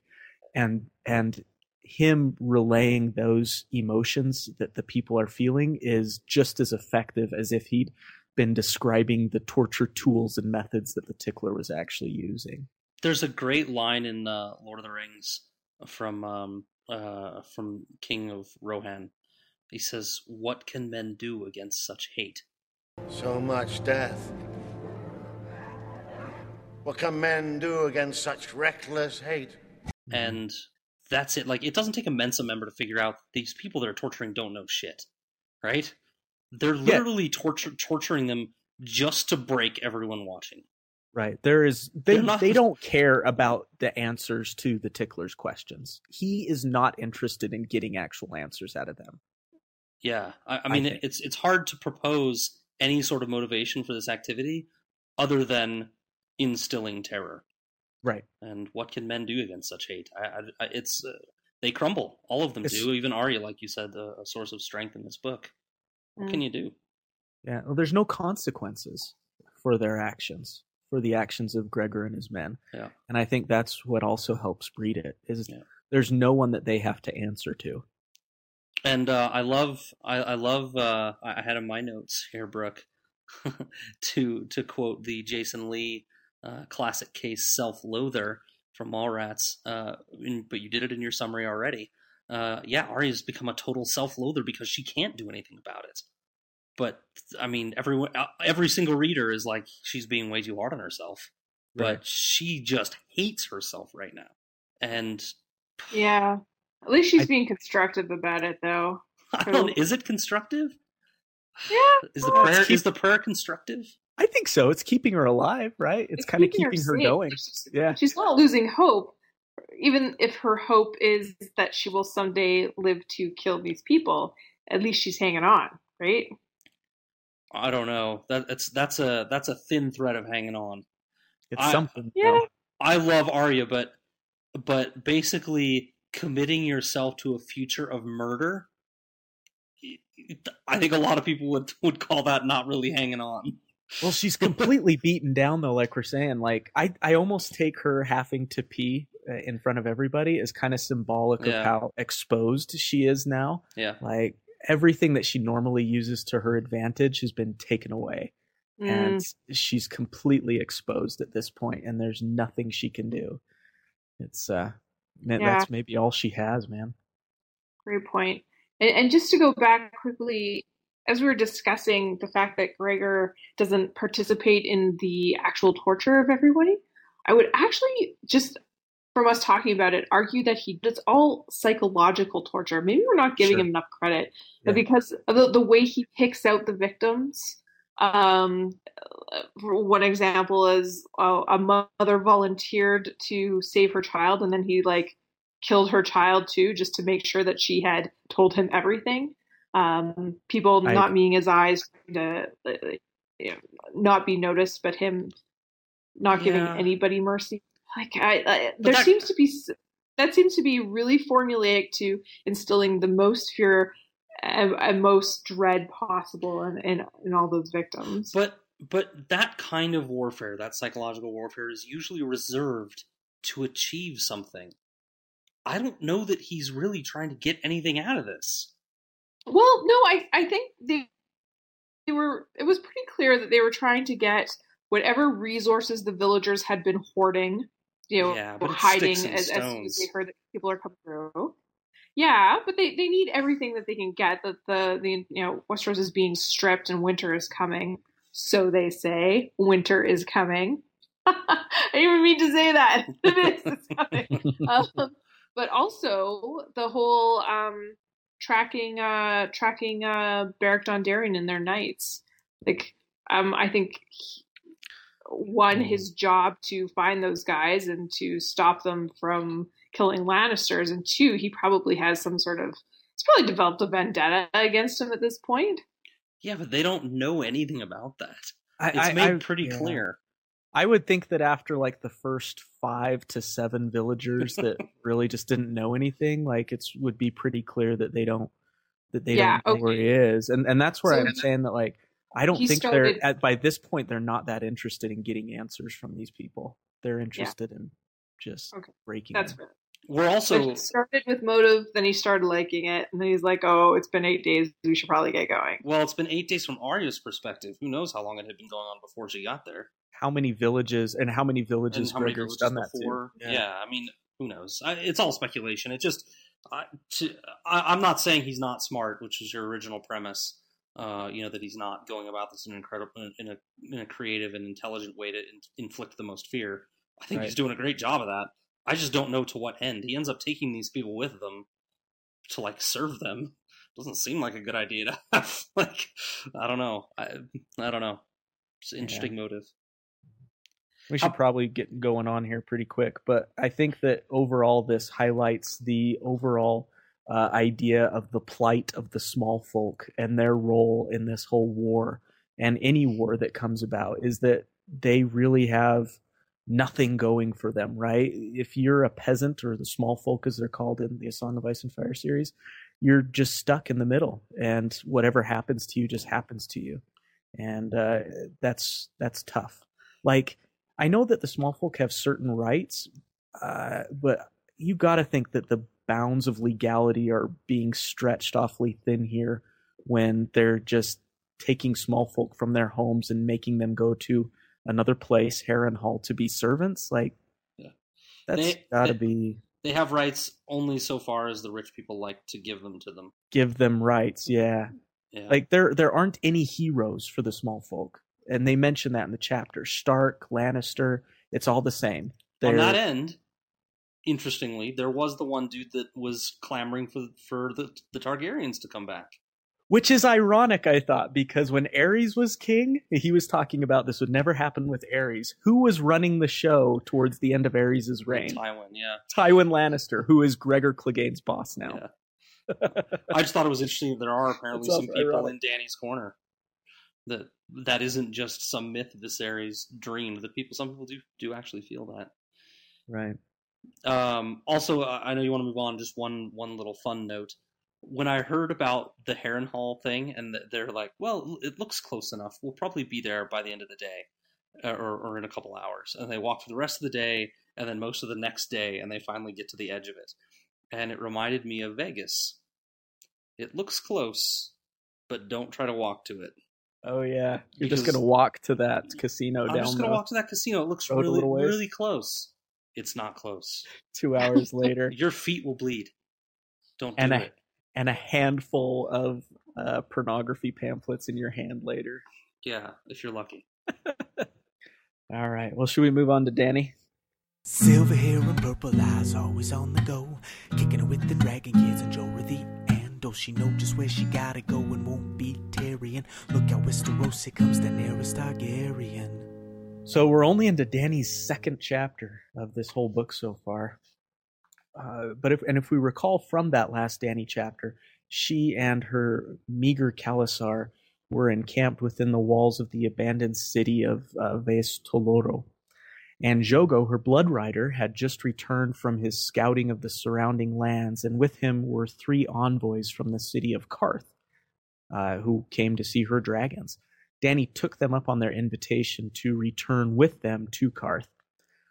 C: And and him relaying those emotions that the people are feeling is just as effective as if he'd been describing the torture tools and methods that the tickler was actually using.
A: There's a great line in uh, Lord of the Rings from um, uh, from King of Rohan. He says, "What can men do against such hate?"
G: So much death. What can men do against such reckless hate?
A: And that's it. Like, it doesn't take a Mensa member to figure out these people that are torturing don't know shit, right? They're
C: Yeah.
A: literally torture torturing them just to break everyone watching.
C: Right. There is they
A: They're not-
C: they don't care about the answers to the tickler's questions. He is not interested in getting actual answers out of them.
A: Yeah, I, I
C: I
A: mean,
C: think.
A: it's it's hard to propose any sort of motivation for this activity other than instilling terror.
C: Right.
A: And what can men do against such hate? I, I, I- it's uh, they crumble. All of them
C: It's-
A: do. Even Arya, like you said, a, a source of strength in this book. What
E: Mm.
A: can you do?
C: Yeah. Well, there's no consequences for their actions, for the actions of Gregor and his men.
A: Yeah.
C: And I think that's what also helps breed it is
A: Yeah.
C: there's no one that they have to answer to.
A: And uh, I love, I, I love. Uh, I had in my notes here, Brooke, <laughs> to to quote the Jason Lee uh, classic case "Self-Loather" from Mallrats. Uh, in, but you did it in your summary already. Uh, yeah, Arya's become a total self-loather because she can't do anything about it. But I mean, everyone, uh, every single reader is like she's being way too hard on herself.
C: Right.
A: But she just hates herself right now, and <sighs>
E: Yeah. At least she's
C: I-
E: being constructive about it, though. <laughs>
A: I don't. Is it constructive?
E: Yeah. <sighs>
A: Is the prayer
C: it's
A: is the prayer constructive?
C: I think so. It's keeping her alive, right? It's, kind of keeping her,
E: safe.
C: going.
E: She's-
C: Yeah.
E: She's not losing hope, even if her hope is that she will someday live to kill these people. At least she's hanging on, right?
A: I don't know. That, that's that's a that's a thin thread of hanging on.
C: It's
A: I-
C: something.
E: Yeah.
C: though.
A: I love Arya, but but basically committing yourself to a future of murder, I think a lot of people would would call that not really hanging on.
C: Well, she's completely beaten down though, like we're saying. Like I, I almost take her having to pee uh, in front of everybody as kind of symbolic
A: Yeah.
C: of how exposed she is now.
A: Yeah.
C: Like everything that she normally uses to her advantage has been taken away,
E: Mm,
C: and she's completely exposed at this point, and there's nothing she can do. It's uh,
E: Yeah.
C: that's maybe all she has, man.
E: Great point. And, and just to go back quickly, as we were discussing the fact that Gregor doesn't participate in the actual torture of everybody, I would actually just from us talking about it argue that he it's all psychological torture. Maybe we're not giving
C: Sure.
E: him enough credit, but because of the, the way he picks out the victims. Um, one example is uh, a mother volunteered to save her child, and then he like killed her child too, just to make sure that she had told him everything. Um, people
C: I-
E: not meeting his eyes, to uh, you know, not be noticed, but him not giving
A: Yeah.
E: anybody mercy. Like I, I there
A: that-
E: seems to be that seems to be really formulaic to instilling the most fear and, and most dread possible in, in in all those victims.
A: But but that kind of warfare, that psychological warfare, is usually reserved to achieve something. I don't know that he's really trying to get anything out of this.
E: Well, no, I I think they they were. It was pretty clear that they were trying to get whatever resources the villagers had been hoarding, you know,
A: Yeah,
E: hiding as, as soon as they heard that people are coming through. Yeah, but they, they need everything that they can get. That the the you know Westeros is being stripped and winter is coming. So they say winter is coming. <laughs> I didn't even mean to say that. <laughs> It is. Coming <laughs> um, but also the whole um, tracking uh, tracking uh, Beric Dondarrion in their knights. Like um, I think he- one hmm. his job to find those guys and to stop them from killing Lannisters, and two he probably has some sort of he's probably developed a vendetta against him at this point.
A: Yeah, but they don't know anything about that.
C: I,
A: It's
C: I-
A: made
C: I-
A: pretty
C: yeah.
A: clear.
C: I would think that after like the first five to seven villagers that <laughs> really just didn't know anything, like it's would be pretty clear that they don't that they
E: Yeah,
C: don't know where he is, and and that's where
E: So-
C: I'm saying that like I don't
E: He
C: think
E: started-
C: they're at by this point they're not that interested in getting answers from these people. They're interested in just
E: Okay,
C: breaking.
E: That's
C: them.
E: fair.
A: We're
E: So
A: also
E: he started with motive, then he started liking it, and then he's like, "Oh, it's been eight days. We should probably get going."
A: well, it's been eight days from Arya's perspective. Who knows how long it had been going on before she got there?
C: How many villages and how many
A: and
C: villages
A: how many villages
C: done that
A: before.
C: to?
A: Yeah. I mean, who knows? I, it's all speculation. It just, I, to, I, I'm not saying he's not smart, which was your original premise. Uh, you know that he's not going about this in an incredible, in a in a creative and intelligent way to in, inflict the most fear. I think he's doing a great job of that. I just don't know to what end. He ends up taking these people with them to like serve them. Doesn't seem like a good idea to have. <laughs> Like, I don't know. I I don't know. It's an interesting motive.
C: We should probably get going on here pretty quick, but I think that overall this highlights the overall uh, idea of the plight of the small folk and their role in this whole war and any war that comes about is that they really have nothing going for them, right? If you're a peasant or the small folk as they're called in the A Song of Ice and Fire series, you're just stuck in the middle and whatever happens to you just happens to you. And uh, that's that's tough. Like I know that the small folk have certain rights, uh, but you got to think that the bounds of legality are being stretched awfully thin here when they're just taking small folk from their homes and making them go to another place, Harrenhal, to be servants. Like,
A: Yeah.
C: that's
A: They-
C: got to
A: they-
C: be
A: They have rights only so far as the rich people like to give them to them.
C: give them rights. Yeah,
A: Yeah.
C: like there there aren't any heroes for the small folk, and they mention that in the chapter. Stark, Lannister, it's all the same.
A: on
C: They're-
A: that end, interestingly, there was the one dude that was clamoring for for the the Targaryens to come back.
C: Which is ironic, I thought, because when Aerys was king, he was talking about this would never happen with Aerys. Who was running the show towards the end of Aerys' reign?
A: Tywin, yeah.
C: Tywin Lannister, who is Gregor Clegane's boss now.
A: Yeah. I just thought it was interesting that there are apparently
C: That's
A: some people
C: ironic.
A: in Dany's corner. That that isn't just some myth Viserys dreamed. That people, some people do do actually feel that.
C: Right.
A: Um, also, I know you want to move on. Just one one little fun note. when I heard about the Harrenhal thing, and they're like, "Well, it looks close enough. We'll probably be there by the end of the day, uh, or, or in a couple hours." And they walk for the rest of the day, and then most of the next day, and they finally get to the edge of it. And it reminded me of Vegas. It looks close, but don't try to walk to it.
C: Oh yeah, you're just gonna walk to that casino
A: I'm
C: down
A: just gonna walk to that casino. It looks really, really close. It's not close.
C: two hours <laughs> later,
A: Your feet will bleed. Don't do
C: and a
A: it.
C: and a handful of uh, pornography pamphlets in your hand later.
A: Yeah, if you're lucky. <laughs>
C: All right. Well, should we move on to Dany?
D: Silver hair and purple eyes, always on the go. Kicking it with the dragon kids and Jorah the Andal. She know just where she gotta go and won't be Tyrion. Look out, Westeros, here comes nearest Targaryen.
C: So we're only into Dany's second chapter of this whole book so far. Uh, but if and if we recall from that last Dany chapter, she and her meager Khalasar were encamped within the walls of the abandoned city of uh, Vaes Tolorro. And Jhogo, her blood rider, had just returned from his scouting of the surrounding lands, and with him were three envoys from the city of Qarth, uh, who came to see her dragons. Dany took them up on their invitation to return with them to Qarth.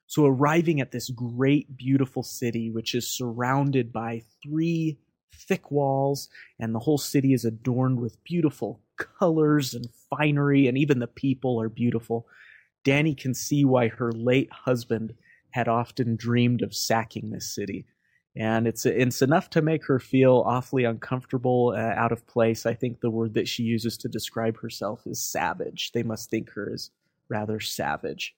C: So, arriving at this great, beautiful city, which is surrounded by three thick walls, and the whole city is adorned with beautiful colors and finery, and even the people are beautiful. Dany can see why her late husband had often dreamed of sacking this city. And it's it's enough to make her feel awfully uncomfortable, uh, out of place. I think the word that she uses to describe herself is savage. They must think her as rather savage.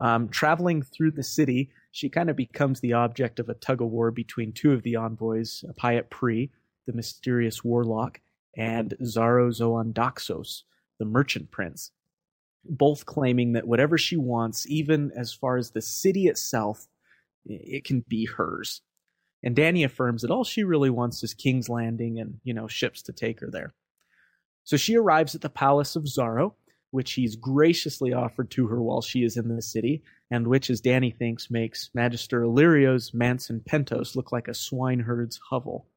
C: Um, traveling through the city, she kind of becomes the object of a tug of war between two of the envoys, Pyat Pree, the mysterious warlock, and Xaro Xhoan Daxos, the merchant prince, both claiming that whatever she wants, even as far as the city itself, it can be hers. And Dany affirms that all she really wants is King's Landing and, you know, ships to take her there. So she arrives at the palace of Xaro, which he's graciously offered to her while she is in the city, and which, as Dany thinks, makes Magister Illyrio's manse and Pentos look like a swineherd's hovel,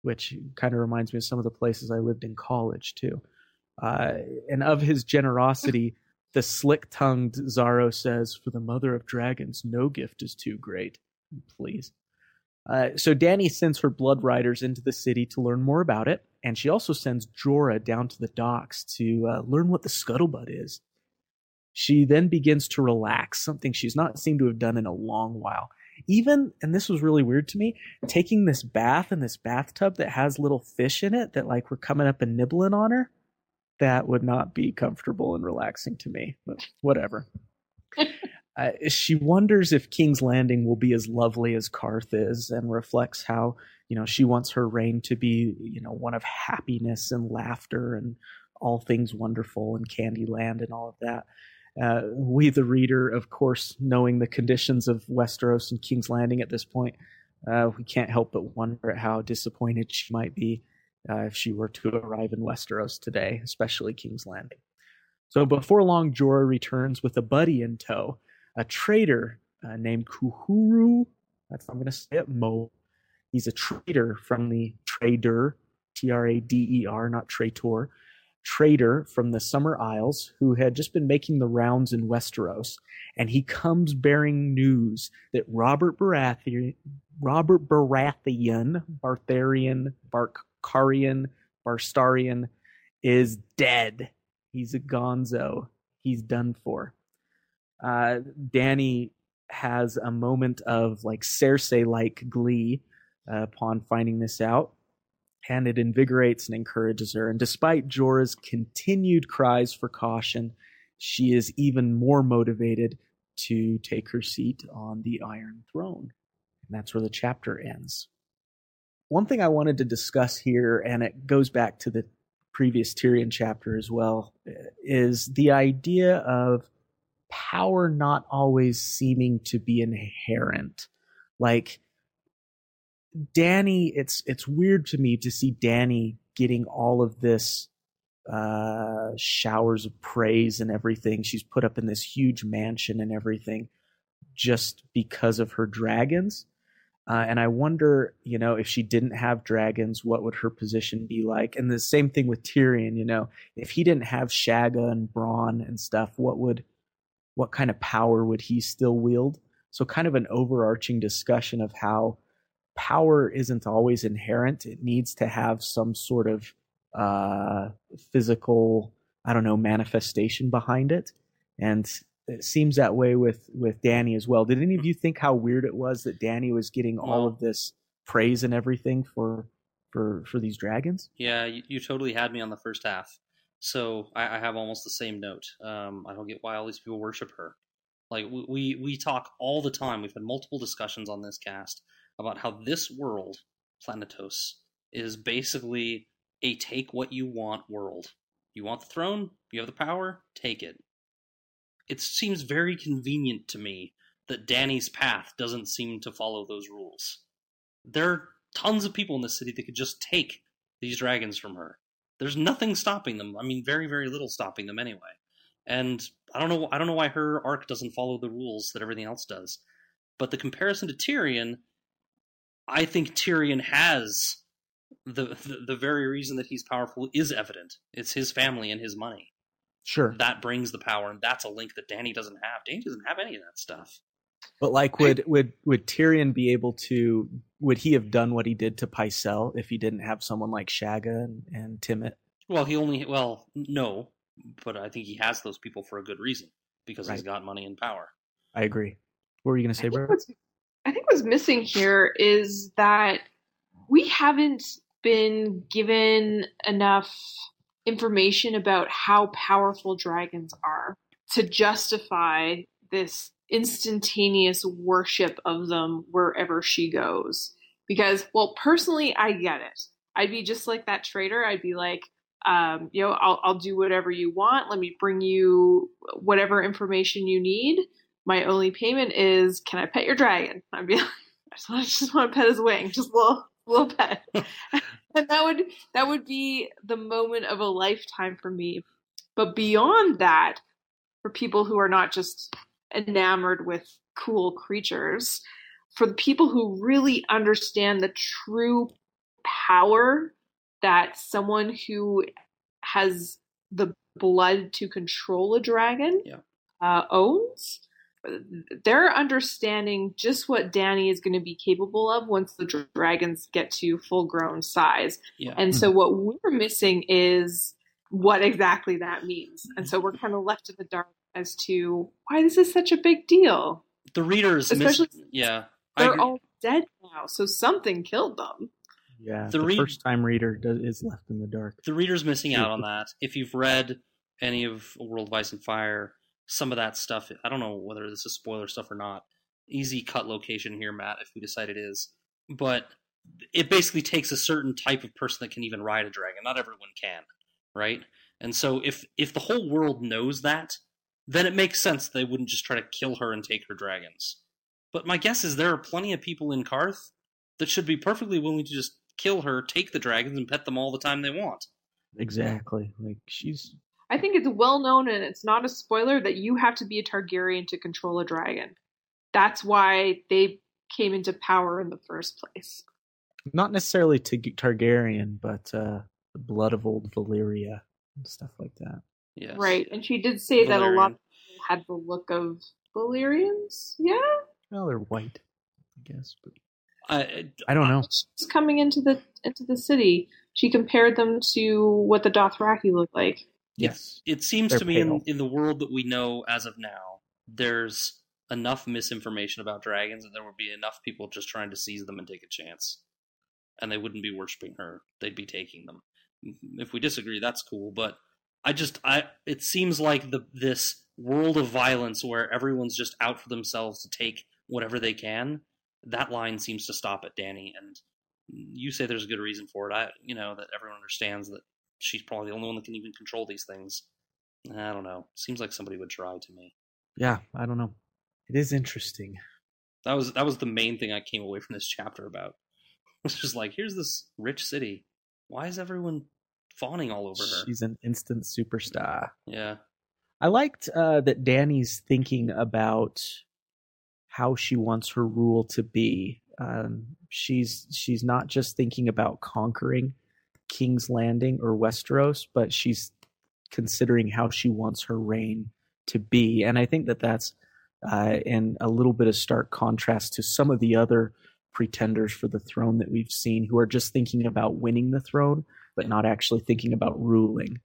C: which kind of reminds me of some of the places I lived in college, too. Uh, and of his generosity, <laughs> the slick tongued Xaro says, For the mother of dragons, no gift is too great. Please. Uh, so Dany sends her blood riders into the city to learn more about it, and she also sends Jorah down to the docks to uh, learn what the scuttlebutt is. She then begins to relax, something she's not seemed to have done in a long while. Even, and this was really weird to me, taking this bath in this bathtub that has little fish in it that like were coming up and nibbling on her, that would not be comfortable and relaxing to me. But whatever. <laughs> Uh, she wonders if King's Landing will be as lovely as Qarth is, and reflects how you know she wants her reign to be you know one of happiness and laughter and all things wonderful and Candyland and all of that. Uh, we, the reader, of course, knowing the conditions of Westeros and King's Landing at this point, uh, we can't help but wonder how disappointed she might be uh, if she were to arrive in Westeros today, especially King's Landing. So before long, Jorah returns with a buddy in tow, a trader uh, named Quhuru. That's I'm going to say it. Mo. He's a trader from the trader, T R A D E R, not traitor, trader from the Summer Isles who had just been making the rounds in Westeros, and he comes bearing news that Robert Baratheon, Robert Baratheon, Bartharian, Barkarian, Barstarian, is dead. He's a gonzo. He's done for. Uh, Dany has a moment of like Cersei like glee uh, upon finding this out, and it invigorates and encourages her. And despite Jorah's continued cries for caution, she is even more motivated to take her seat on the Iron Throne. And that's where the chapter ends. One thing I wanted to discuss here, and it goes back to the previous Tyrion chapter as well, is the idea of power not always seeming to be inherent. Like Dany, it's it's weird to me to see Dany getting all of this uh, showers of praise and everything. She's put up in this huge mansion and everything just because of her dragons. Uh, and I wonder, you know, if she didn't have dragons, what would her position be like? And the same thing with Tyrion, you know, if he didn't have Shagga and Bronn and stuff, what would, what kind of power would he still wield? So kind of an overarching discussion of how power isn't always inherent. It needs to have some sort of uh, physical, I don't know, manifestation behind it. And it seems that way with with Dany as well. Did any of you think how weird it was that Dany was getting all of this praise and everything for for for these dragons?
A: Yeah, you, you totally had me on the first half. So I, I have almost the same note. Um, I don't get why all these people worship her. Like we, we talk all the time. We've had multiple discussions on this cast about how this world, Planetos, is basically a take what you want world. You want the throne, you have the power, take it it seems very convenient to me that Dany's path doesn't seem to follow those rules. There are tons of people in the city that could just take these dragons from her. There's nothing stopping them. I mean, very, very little stopping them anyway. And I don't know. I don't know why her arc doesn't follow the rules that everything else does. But the comparison to Tyrion, I think Tyrion has the, the the very reason that he's powerful is evident. It's his family and his money.
C: Sure.
A: That brings the power, and that's a link that Dany doesn't have. Dany doesn't have any of that stuff.
C: But like, would would would Tyrion be able to? Would he have done what he did to Pycelle if he didn't have someone like Shagga and, and Timett?
A: Well, he only well no, but I think he has those people for a good reason because right. he's got money and power.
C: I agree. What were you going to say, bro?
E: I think what's missing here is that we haven't been given enough information about how powerful dragons are to justify this instantaneous worship of them wherever she goes. Because, well, personally, I get it. I'd be just like that trader. I'd be like, um, you know, I'll, I'll do whatever you want. Let me bring you whatever information you need. My only payment is, can I pet your dragon? I'd be <laughs> like, I just want, just want to pet his wing, just a little, little pet. <laughs> and that would that would be the moment of a lifetime for me. But beyond that, for people who are not just enamored with cool creatures, for the people who really understand the true power that someone who has the blood to control a dragon
A: yeah.
E: uh, owns, they're understanding just what Dany is going to be capable of once the dragons get to full grown size.
A: Yeah.
E: And so what we're missing is what exactly that means. And so we're kind of left in the dark as to why this is such a big deal.
A: The readers,
E: especially
A: miss- yeah,
E: they're all dead now, so something killed them.
C: Yeah, the, the re- first time reader does, is left in the dark.
A: The reader's missing out on <laughs> that. If you've read any of World of Ice and Fire, some of that stuff. I don't know whether this is spoiler stuff or not. Easy cut location here, Matt, if we decide it is. But it basically takes a certain type of person that can even ride a dragon. Not everyone can, right? And so if if the whole world knows that, then it makes sense they wouldn't just try to kill her and take her dragons. But my guess is there are plenty of people in Qarth that should be perfectly willing to just kill her, take the dragons, and pet them all the time they want.
C: Exactly. Like she's
E: I think it's well known and it's not a spoiler that you have to be a Targaryen to control a dragon. That's why they came into power in the first place.
C: Not necessarily to Targaryen, but uh, the blood of old Valyria and stuff like that.
A: Yes.
E: Right, and she did say Valyrian. that a lot of people had the look of Valyrians. Yeah.
C: Well, they're white, I guess, but
A: I
C: I don't know.
E: She's coming into the into the city. She compared them to what the Dothraki look like.
C: Yes.
A: It, it seems They're to me in, in the world that we know as of now, there's enough misinformation about dragons that there would be enough people just trying to seize them and take a chance. And they wouldn't be worshiping her. They'd be taking them. If we disagree, that's cool, but I just I it seems like the this world of violence where everyone's just out for themselves to take whatever they can, that line seems to stop at Dany, and you say there's a good reason for it. I you know that everyone understands that she's probably the only one that can even control these things. I don't know. Seems like somebody would try to me.
C: Yeah, I don't know. It is interesting.
A: That was that was the main thing I came away from this chapter about. <laughs> It's just like, here's this rich city. Why is everyone fawning all over her?
C: She's an instant superstar.
A: Yeah.
C: I liked uh, that Dany's thinking about how she wants her rule to be. Um, she's she's not just thinking about conquering King's Landing or Westeros, but she's considering how she wants her reign to be. And I think that that's uh, in a little bit of stark contrast to some of the other pretenders for the throne that we've seen who are just thinking about winning the throne, but not actually thinking about ruling.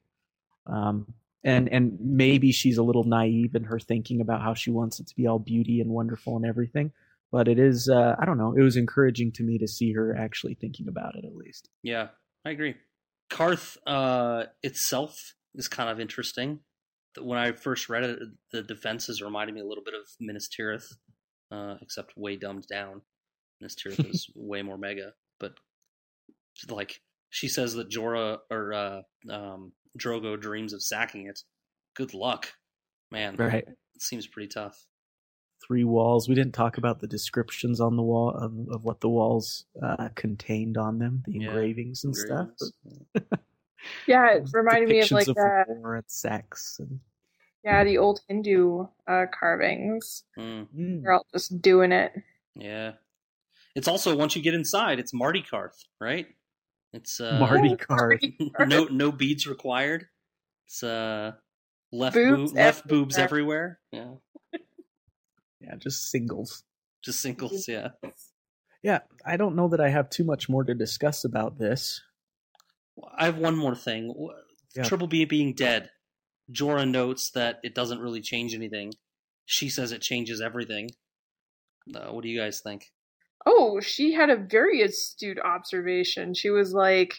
C: Um, and and maybe she's a little naive in her thinking about how she wants it to be all beauty and wonderful and everything. But it is, uh, I don't know, it was encouraging to me to see her actually thinking about it at least.
A: Yeah, I agree. Qarth uh, itself is kind of interesting. When I first read it, the defenses reminded me a little bit of Minas Tirith, uh, except way dumbed down. Minas Tirith is <laughs> way more mega, but like she says that Jorah or uh, um, Drogo dreams of sacking it. Good luck, man.
C: Right.
A: It seems pretty tough.
C: Three walls. We didn't talk about the descriptions on the wall of, of what the walls uh, contained on them, the
A: Yeah,
C: engravings and
A: Engravings.
C: stuff.
E: Yeah, it <laughs> reminded me of like
C: Depictions
E: the
C: war and sex. And,
E: yeah the old Hindu uh, carvings.
A: Mm,
C: Mm.
E: They're all just doing it.
A: yeah. It's also once you get inside, it's Marty Karth, right? It's uh,
C: Marty card. <laughs>
A: No no beads required. It's uh left
E: Boobs
A: boob, left boobs everywhere. Yeah,
C: Yeah, just singles.
A: just singles. Yeah, <laughs>
C: Yeah, I don't know that I have too much more to discuss about this.
A: I have one more thing.
C: Yeah.
A: Triple B being dead. Jorah notes that it doesn't really change anything. She says it changes everything. Uh, what do you guys think?
E: Oh, she had a very astute observation. She was like,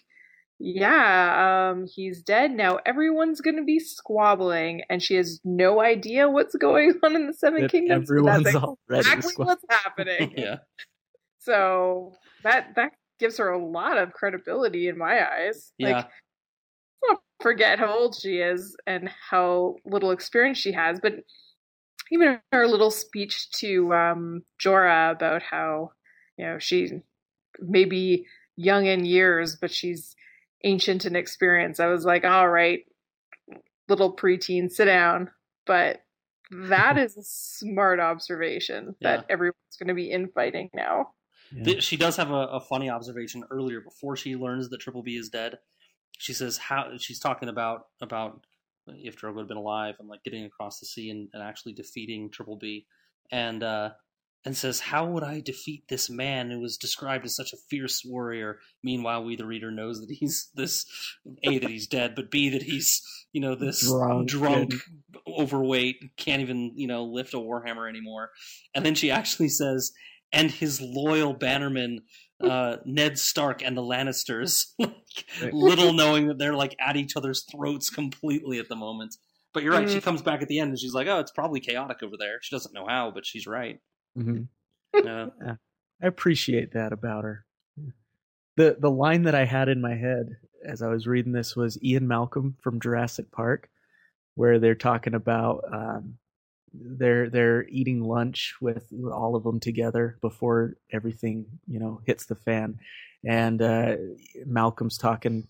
E: "Yeah, um, he's dead now. Everyone's gonna be squabbling," and she has no idea what's going <laughs> on in the Seven
C: That
E: Kingdoms.
C: everyone's
E: that's exactly
C: squad-
E: what's happening. <laughs>
A: yeah,
E: So that that gives her a lot of credibility in my eyes.
A: yeah,
E: Like, forget how old she is and how little experience she has, but even her little speech to um, Jorah about how you know she may be young in years, but she's ancient in experience. I was like, all right, little preteen, sit down. But that <laughs> is a smart observation that everyone's going to be infighting now.
C: Yeah.
A: She does have a, a funny observation earlier before she learns that Triple B is dead. She says how she's talking about about if Drogo had been alive and like getting across the sea and, and actually defeating Triple B, and uh, and says how would I defeat this man who was described as such a fierce warrior? Meanwhile, we the reader knows that he's this a that he's dead, but b that he's you know this
C: Drunk
A: drunk overweight, can't even you know lift a warhammer anymore. And then she actually says, "And his loyal bannerman, uh, Ned Stark and the Lannisters." <laughs> Little knowing that they're like at each other's throats completely at the moment. But you're right. She comes back at the end and she's like, "Oh, it's probably chaotic over there." She doesn't know how, but she's right.
C: Mhm.
A: Yeah.
C: I appreciate that about her. The the line that I had in my head as I was reading this was Ian Malcolm from Jurassic Park, where they're talking about um, they're they're eating lunch with all of them together before everything you know hits the fan, and uh, Malcolm's talking,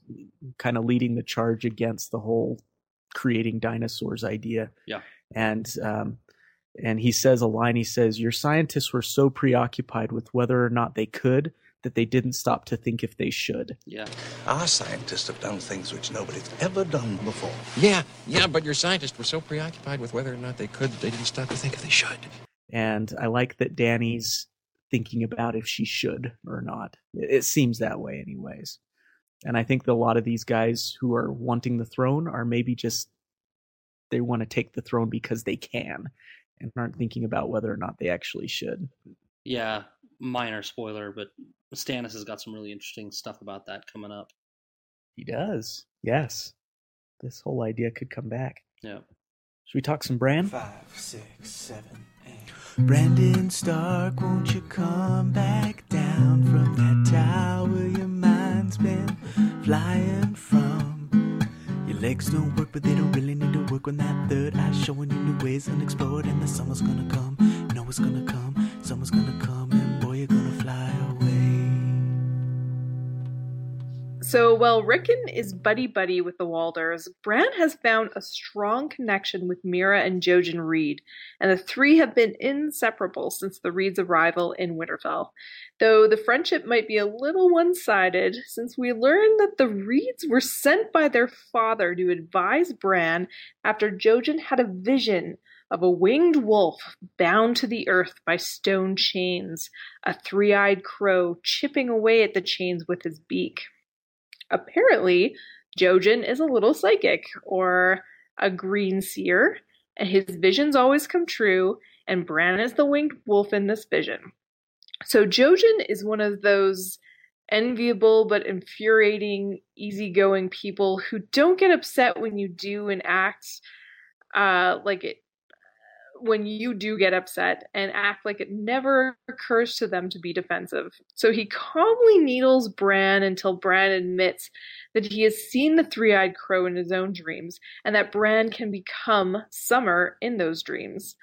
C: kind of leading the charge against the whole creating dinosaurs idea.
A: Yeah.
C: and um, and he says a line. He says, "Your scientists were so preoccupied with whether or not they could that they didn't stop to think if they should."
A: Yeah.
H: Our scientists have done things which nobody's ever done before.
F: Yeah, yeah, but your scientists were so preoccupied with whether or not they could, that they didn't stop to think if they should.
C: And I like that Dany's thinking about if she should or not. It it seems that way, anyways. And I think that a lot of these guys who are wanting the throne are maybe just they want to take the throne because they can and aren't thinking about whether or not they actually should.
A: Yeah. Minor spoiler, but Stannis has got some really interesting stuff about that coming up.
C: He does. Yes. This whole idea could come back.
A: Yeah.
C: Should we talk some Bran?
I: Five, six, seven, eight. Brandon Stark, won't you come back down from that tower your mind's been flying from? Legs don't work, but they don't really need to work when that third eye's showing you new ways unexplored. And the summer's gonna come, know it's gonna come, summer's gonna come,
E: So while Rickon is buddy buddy with the Walders, Bran has found a strong connection with Meera and Jojen Reed, and the three have been inseparable since the Reeds' arrival in Winterfell. Though the friendship might be a little one sided, since we learn that the Reeds were sent by their father to advise Bran after Jojen had a vision of a winged wolf bound to the earth by stone chains, a three eyed crow chipping away at the chains with his beak apparently Jojen is a little psychic or a green seer, and his visions always come true, and Bran is the winged wolf in this vision. So Jojen is one of those enviable but infuriating, easygoing people who don't get upset when you do and act uh, like it when you do get upset and act like it never occurs to them to be defensive. So he calmly needles Bran until Bran admits that he has seen the three eyed crow in his own dreams and that Bran can become Summer in those dreams.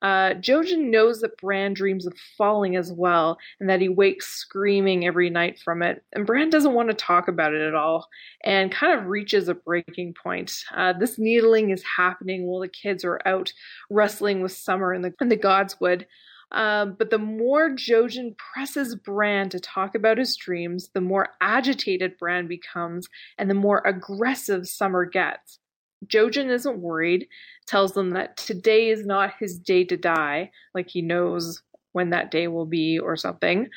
E: Uh, Jojen knows that Bran dreams of falling as well, and that he wakes screaming every night from it. And Bran doesn't want to talk about it at all, and kind of reaches a breaking point. Uh, this needling is happening while the kids are out wrestling with Summer in the in the Godswood. Um, but the more Jojen presses Bran to talk about his dreams, the more agitated Bran becomes, and the more aggressive Summer gets. Jojen isn't worried, tells them that today is not his day to die, like he knows when that day will be or something.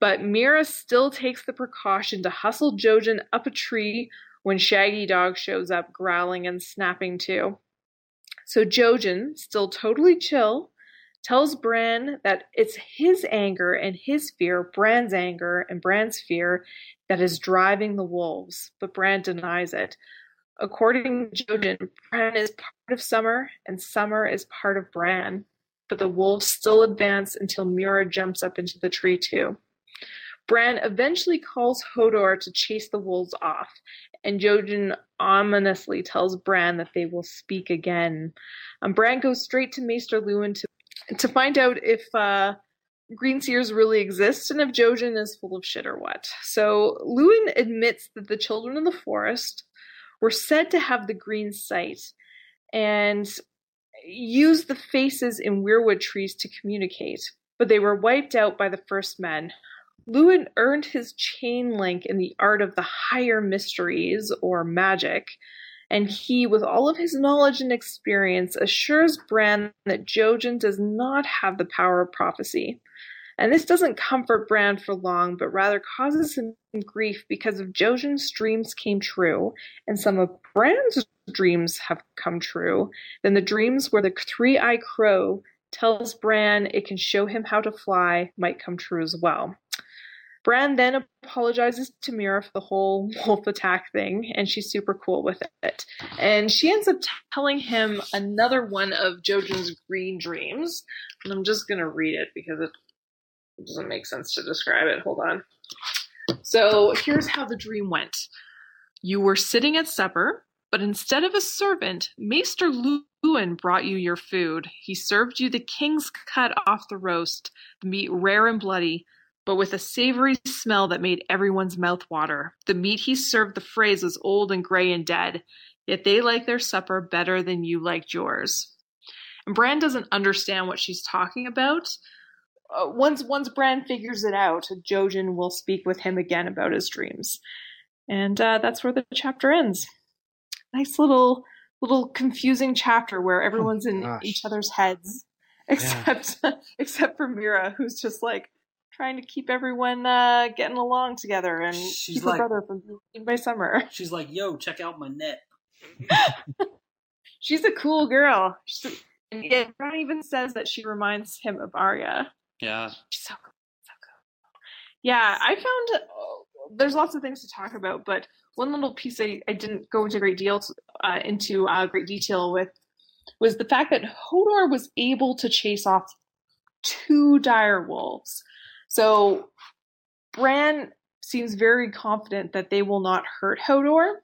E: But Meera still takes the precaution to hustle Jojen up a tree when Shaggy Dog shows up growling and snapping too. So Jojen, still totally chill, tells Bran that it's his anger and his fear, Bran's anger and Bran's fear, that is driving the wolves, but Bran denies it. According to Jojen, Bran is part of Summer, and Summer is part of Bran. But the wolves still advance until Meera jumps up into the tree too. Bran eventually calls Hodor to chase the wolves off, and Jojen ominously tells Bran that they will speak again. Um, Bran goes straight to Maester Luwin to to find out if uh, green seers really exist and if Jojen is full of shit or what. So Luwin admits that the children in the forest were said to have the green sight and use the faces in weirwood trees to communicate, but they were wiped out by the first men. Luwin earned his chain link in the art of the higher mysteries, or magic, and he, with all of his knowledge and experience, assures Bran that Jojen does not have the power of prophecy. And this doesn't comfort Bran for long, but rather causes him grief because if Jojen's dreams came true, and some of Bran's dreams have come true, then the dreams where the three-eyed crow tells Bran it can show him how to fly might come true as well. Bran then apologizes to Meera for the whole <laughs> wolf attack thing, and she's super cool with it. And she ends up telling him another one of Jojen's green dreams. And I'm just gonna read it because it it doesn't make sense to describe it. Hold on. So here's how the dream went. You were sitting at supper, but instead of a servant, Maester Luwin brought you your food. He served you the king's cut off the roast, the meat rare and bloody, but with a savory smell that made everyone's mouth water. The meat he served the Freys was old and gray and dead, yet they liked their supper better than you liked yours. And Bran doesn't understand what she's talking about, uh, once once Bran figures it out, Jojen will speak with him again about his dreams, and uh, that's where the chapter ends. Nice little little confusing chapter where everyone's oh, in gosh. each other's heads, except yeah. <laughs> except for Meera, who's just like trying to keep everyone uh, getting along together and she's keep like, her brother from being by summer. <laughs>
A: She's like, "Yo, check out my net." <laughs>
E: she's a cool girl. She's, and even says that she reminds him of Arya.
A: Yeah.
E: So cool. So cool. Yeah, I found uh, there's lots of things to talk about, but one little piece I, I didn't go into great deal to, uh, into uh, great detail with was the fact that Hodor was able to chase off two dire wolves. So Bran seems very confident that they will not hurt Hodor,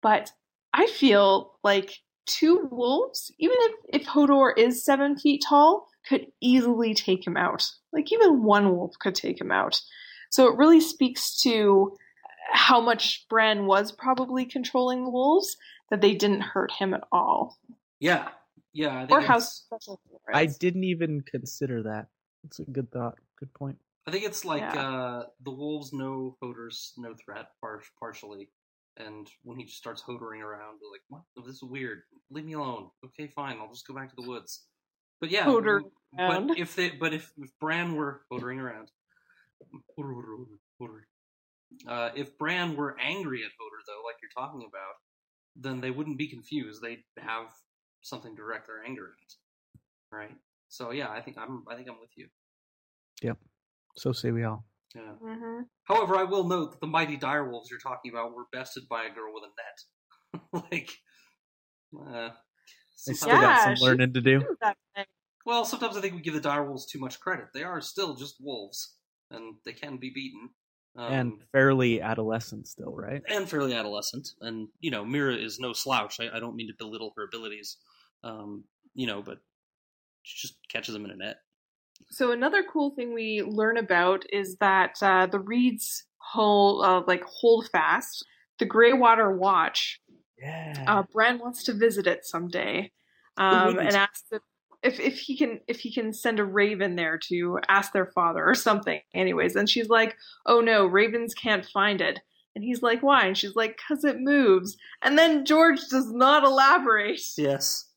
E: but I feel like two wolves, even if, if Hodor is seven feet tall, could easily take him out. Like even one wolf could take him out. So it really speaks to how much Bran was probably controlling the wolves that they didn't hurt him at all.
A: Yeah, yeah. I think
E: Or how special he
C: I didn't even consider that. That's a good thought. Good point.
A: I think it's like
E: Yeah.
A: uh, the wolves know Hodor's no threat par- partially, and when he just starts hodering around, they're like, "What? This is weird. Leave me alone." Okay, fine. I'll just go back to the woods. But yeah,
E: Hodor
A: but
E: around.
A: if they, but if, if Bran were hodering around. Uh, if Bran were angry at Hodor, though, like you're talking about, then they wouldn't be confused. They'd have something to direct their anger at, right? So yeah, I think I'm, I think I'm with you.
C: Yep. So say we all.
A: Yeah.
E: Mhm.
A: However, I will note that the mighty direwolves you're talking about were bested by a girl with a net. <laughs> like, uh,
C: They
A: sometimes-
C: still got some learning to do.
A: Well, sometimes I think we give the direwolves too much credit. They are still just wolves, and they can be beaten. Um,
C: and fairly adolescent still, right?
A: and fairly adolescent. And you know, Meera is no slouch. I, I don't mean to belittle her abilities, um, you know, but she just catches them in a net.
E: So another cool thing we learn about is that uh, the Reeds hold uh, like hold fast the Greywater Watch.
C: Yeah.
E: Uh, Bran wants to visit it someday, um, and asks if, if if he can if he can send a raven there to ask their father or something. Anyways, and she's like, "Oh no, ravens can't find it." And he's like, "Why?" And she's like, "Cause it moves." And then George does not elaborate.
A: Yes.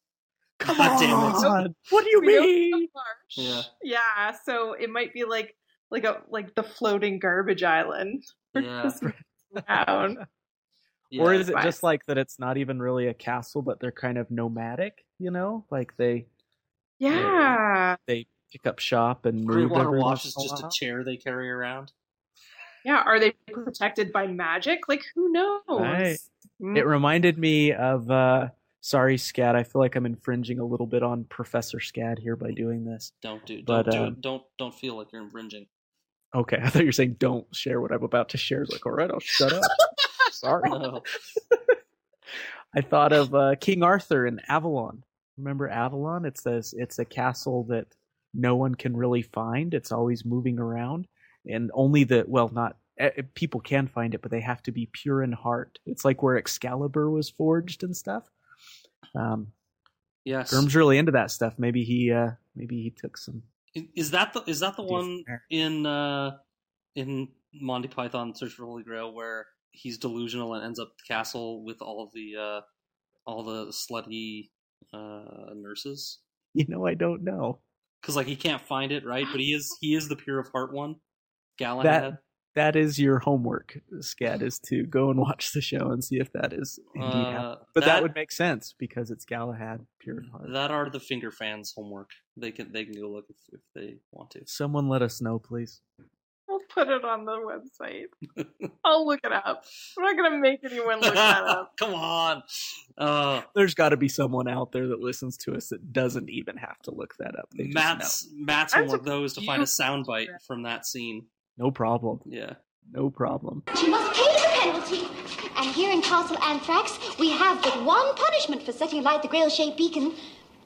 C: Come
A: God damn it.
C: on. What do you mean?
E: Marsh.
A: Yeah.
E: Yeah, so it might be like like a like the floating garbage island. <laughs>
A: Yeah.
E: Just down.
C: or is it just like that it's not even really a castle, but they're kind of nomadic, you know? Like they
E: Yeah.
C: they pick up shop and move
A: Greywater
C: every
A: Watch is just a chair they carry around.
E: Yeah. Are they protected by magic? Like who knows?
C: Right.
E: Mm.
C: It reminded me of uh sorry, Scad. I feel like I'm infringing a little bit on Professor Scad here by doing this.
A: Don't do. Don't
C: But,
A: do
C: um,
A: it. Don't don't feel like you're infringing.
C: Okay, <laughs> I thought you were saying don't share what I'm about to share. It's like, all right, I'll shut up. <laughs> Sorry.
A: No. <laughs>
C: I thought of uh, King Arthur in Avalon. Remember Avalon? It's this. It's a castle that no one can really find. It's always moving around, and only the well, not eh, eh, people can find it, but they have to be pure in heart. It's like where Excalibur was forged and stuff. Um,
A: Yes.
C: Gurm's really into that stuff. Maybe he, uh, maybe he took some.
A: Is that the is that the one in uh in Monty Python Search for the Holy Grail where he's delusional and ends up at the castle with all of the uh all the slutty uh nurses?
C: You know, I don't know.
A: Because like he can't find it, right? But he is he is the pure of heart one. Galahad.
C: That that is your homework, Scad, is to go and watch the show and see if that is indeed.
A: Uh,
C: But that,
A: that-
C: would make sense because it's Galahad, pure heart.
A: That are the finger fans' homework. They can they can go look if, if they want to.
C: Someone let us know, please.
E: I'll <laughs> put it on the website. <laughs> I'll look it up. I'm not gonna make anyone look that up. <laughs>
A: Come on. Uh,
C: There's got to be someone out there that listens to us that doesn't even have to look that up. They
A: Matt's Matt's
E: I'm
A: homework though to find a
E: surprised.
A: soundbite from that scene.
C: No problem.
A: Yeah.
C: No problem.
J: She must pay the penalty. And here in Castle Anthrax, we have but one punishment for setting alight the grail-shaped beacon.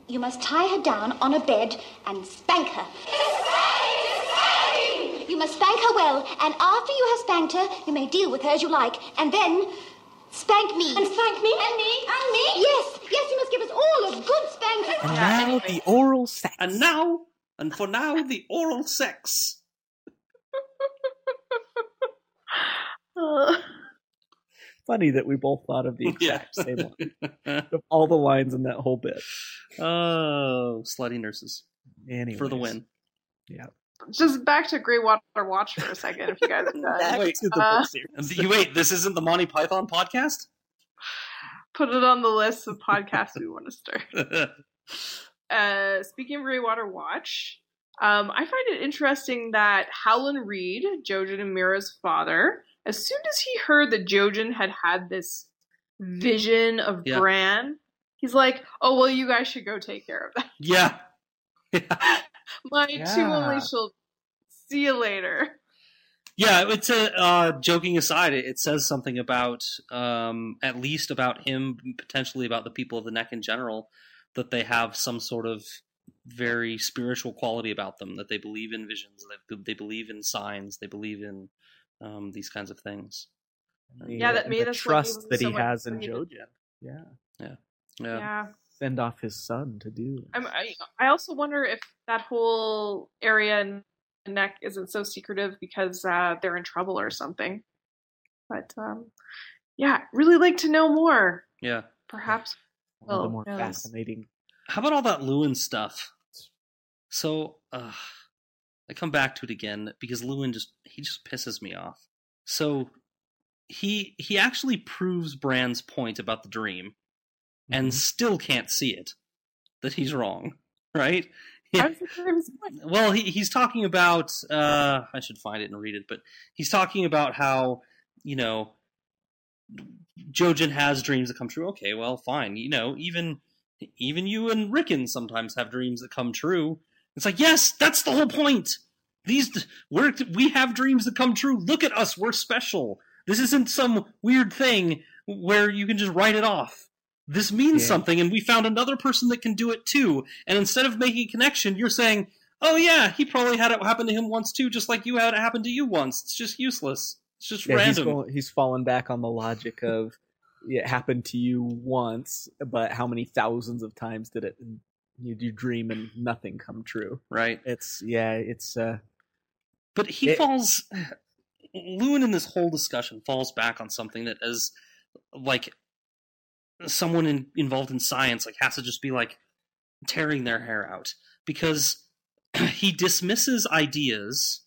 J: You must tie her down on a bed and spank her. You must spank her well, and after you have spanked her, you may deal with her as you like. And then spank me. And spank me. And me. And me. Yes, yes, you must give us all a good spanking.
C: And now the oral sex.
A: And now, and for now, the oral sex. <laughs>
C: Funny that we both thought of the exact
A: Yeah.
C: same <laughs> one of all the lines in that whole bit.
A: oh, slutty nurses
C: Anyway,
A: for the win.
C: Yeah.
E: Just back to Greywater Watch for a second, if you guys are <laughs> done.
A: Wait,
C: to
E: uh,
C: book series.
A: And You wait, this isn't the Monty Python podcast?
E: Put it on the list of podcasts we want to start. <laughs> uh, speaking of Greywater Watch, um, I find it interesting that Howland Reed, Jojen and Meera's father, as soon as he heard that Jojen had had this vision of
A: Yeah.
E: Bran, he's like, "Oh well, you guys should go take care of that.
A: yeah. <laughs>
E: My two
C: Yeah.
E: only children. See you later."
A: Yeah, it's a uh, joking aside. It, it says something about, um, at least about him, potentially about the people of the Neck in general, that they have some sort of very spiritual quality about them. That they believe in visions, that they believe in signs, they believe in um, these kinds of things.
C: The,
E: Yeah, that made
C: the trust that he has in
E: afraid.
C: Jojen. Yeah,
A: Yeah.
E: Yeah.
C: Send off his son to do.
E: I'm, I I also wonder if that whole area and neck isn't so secretive because uh, they're in trouble or something. But um, yeah, really like to know more.
A: Yeah.
E: Perhaps.
C: One of the
E: Well,
C: more
E: yes.
C: fascinating.
A: How about all that Luwin stuff? So, uh, I come back to it again because Luwin just he just pisses me off. So he he actually proves Bran's point about the dream, and still can't see it that he's wrong, right? <laughs>
E: How does it prove his point?
A: Well, he, he's talking about. Uh, I should find it and read it, but he's talking about how you know Jojen has dreams that come true. Okay, well, fine. You know, even even you and Rickon sometimes have dreams that come true. It's like, yes, that's the whole point. These we're we have dreams that come true. Look at us, we're special. This isn't some weird thing where you can just write it off. This means
C: Yeah.
A: something, and we found another person that can do it too. And instead of making a connection, you're saying, "Oh yeah, he probably had it happen to him once too, just like you had it happen to you once." It's just useless. It's just
C: Yeah, he's,
A: random.
C: go- he's fallen back on the logic of it happened to you once, but how many thousands of times did it? You do dream and nothing come true.
A: Right.
C: It's yeah. It's uh.
A: But he
C: It-
A: falls. Luwin in this whole discussion falls back on something that, as like someone in, involved in science, like has to just be like tearing their hair out because <clears throat> he dismisses ideas.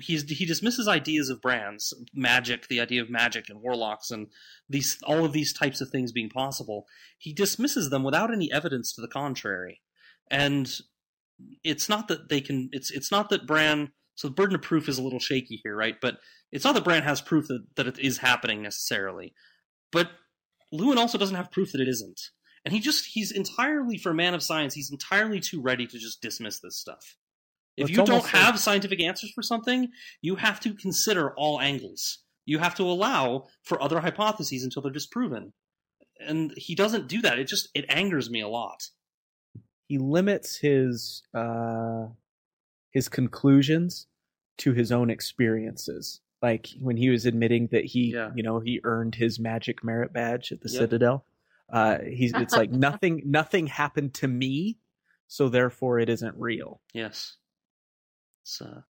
A: He's he dismisses ideas of Bran's, magic, the idea of magic and warlocks, and these all of these types of things being possible. He dismisses them without any evidence to the contrary, and it's not that they can. It's it's not that Bran. So the burden of proof is a little shaky here, right? But it's not that Bran has proof that, that it is happening necessarily. But Luwin also doesn't have proof that it isn't. And he just he's entirely for a man of science, he's entirely too ready to just dismiss this stuff. If
C: It's
A: you don't
C: like-
A: have scientific answers for something, you have to consider all angles. You have to allow for other hypotheses until they're disproven. And he doesn't do that. It just it angers me a lot.
C: he limits his uh his conclusions to his own experiences like when he was admitting that he
A: Yeah.
C: you know he earned his magic merit badge at the
A: Yep.
C: citadel uh he's <laughs> it's like nothing nothing happened to me so therefore it isn't real
A: Yes. It's a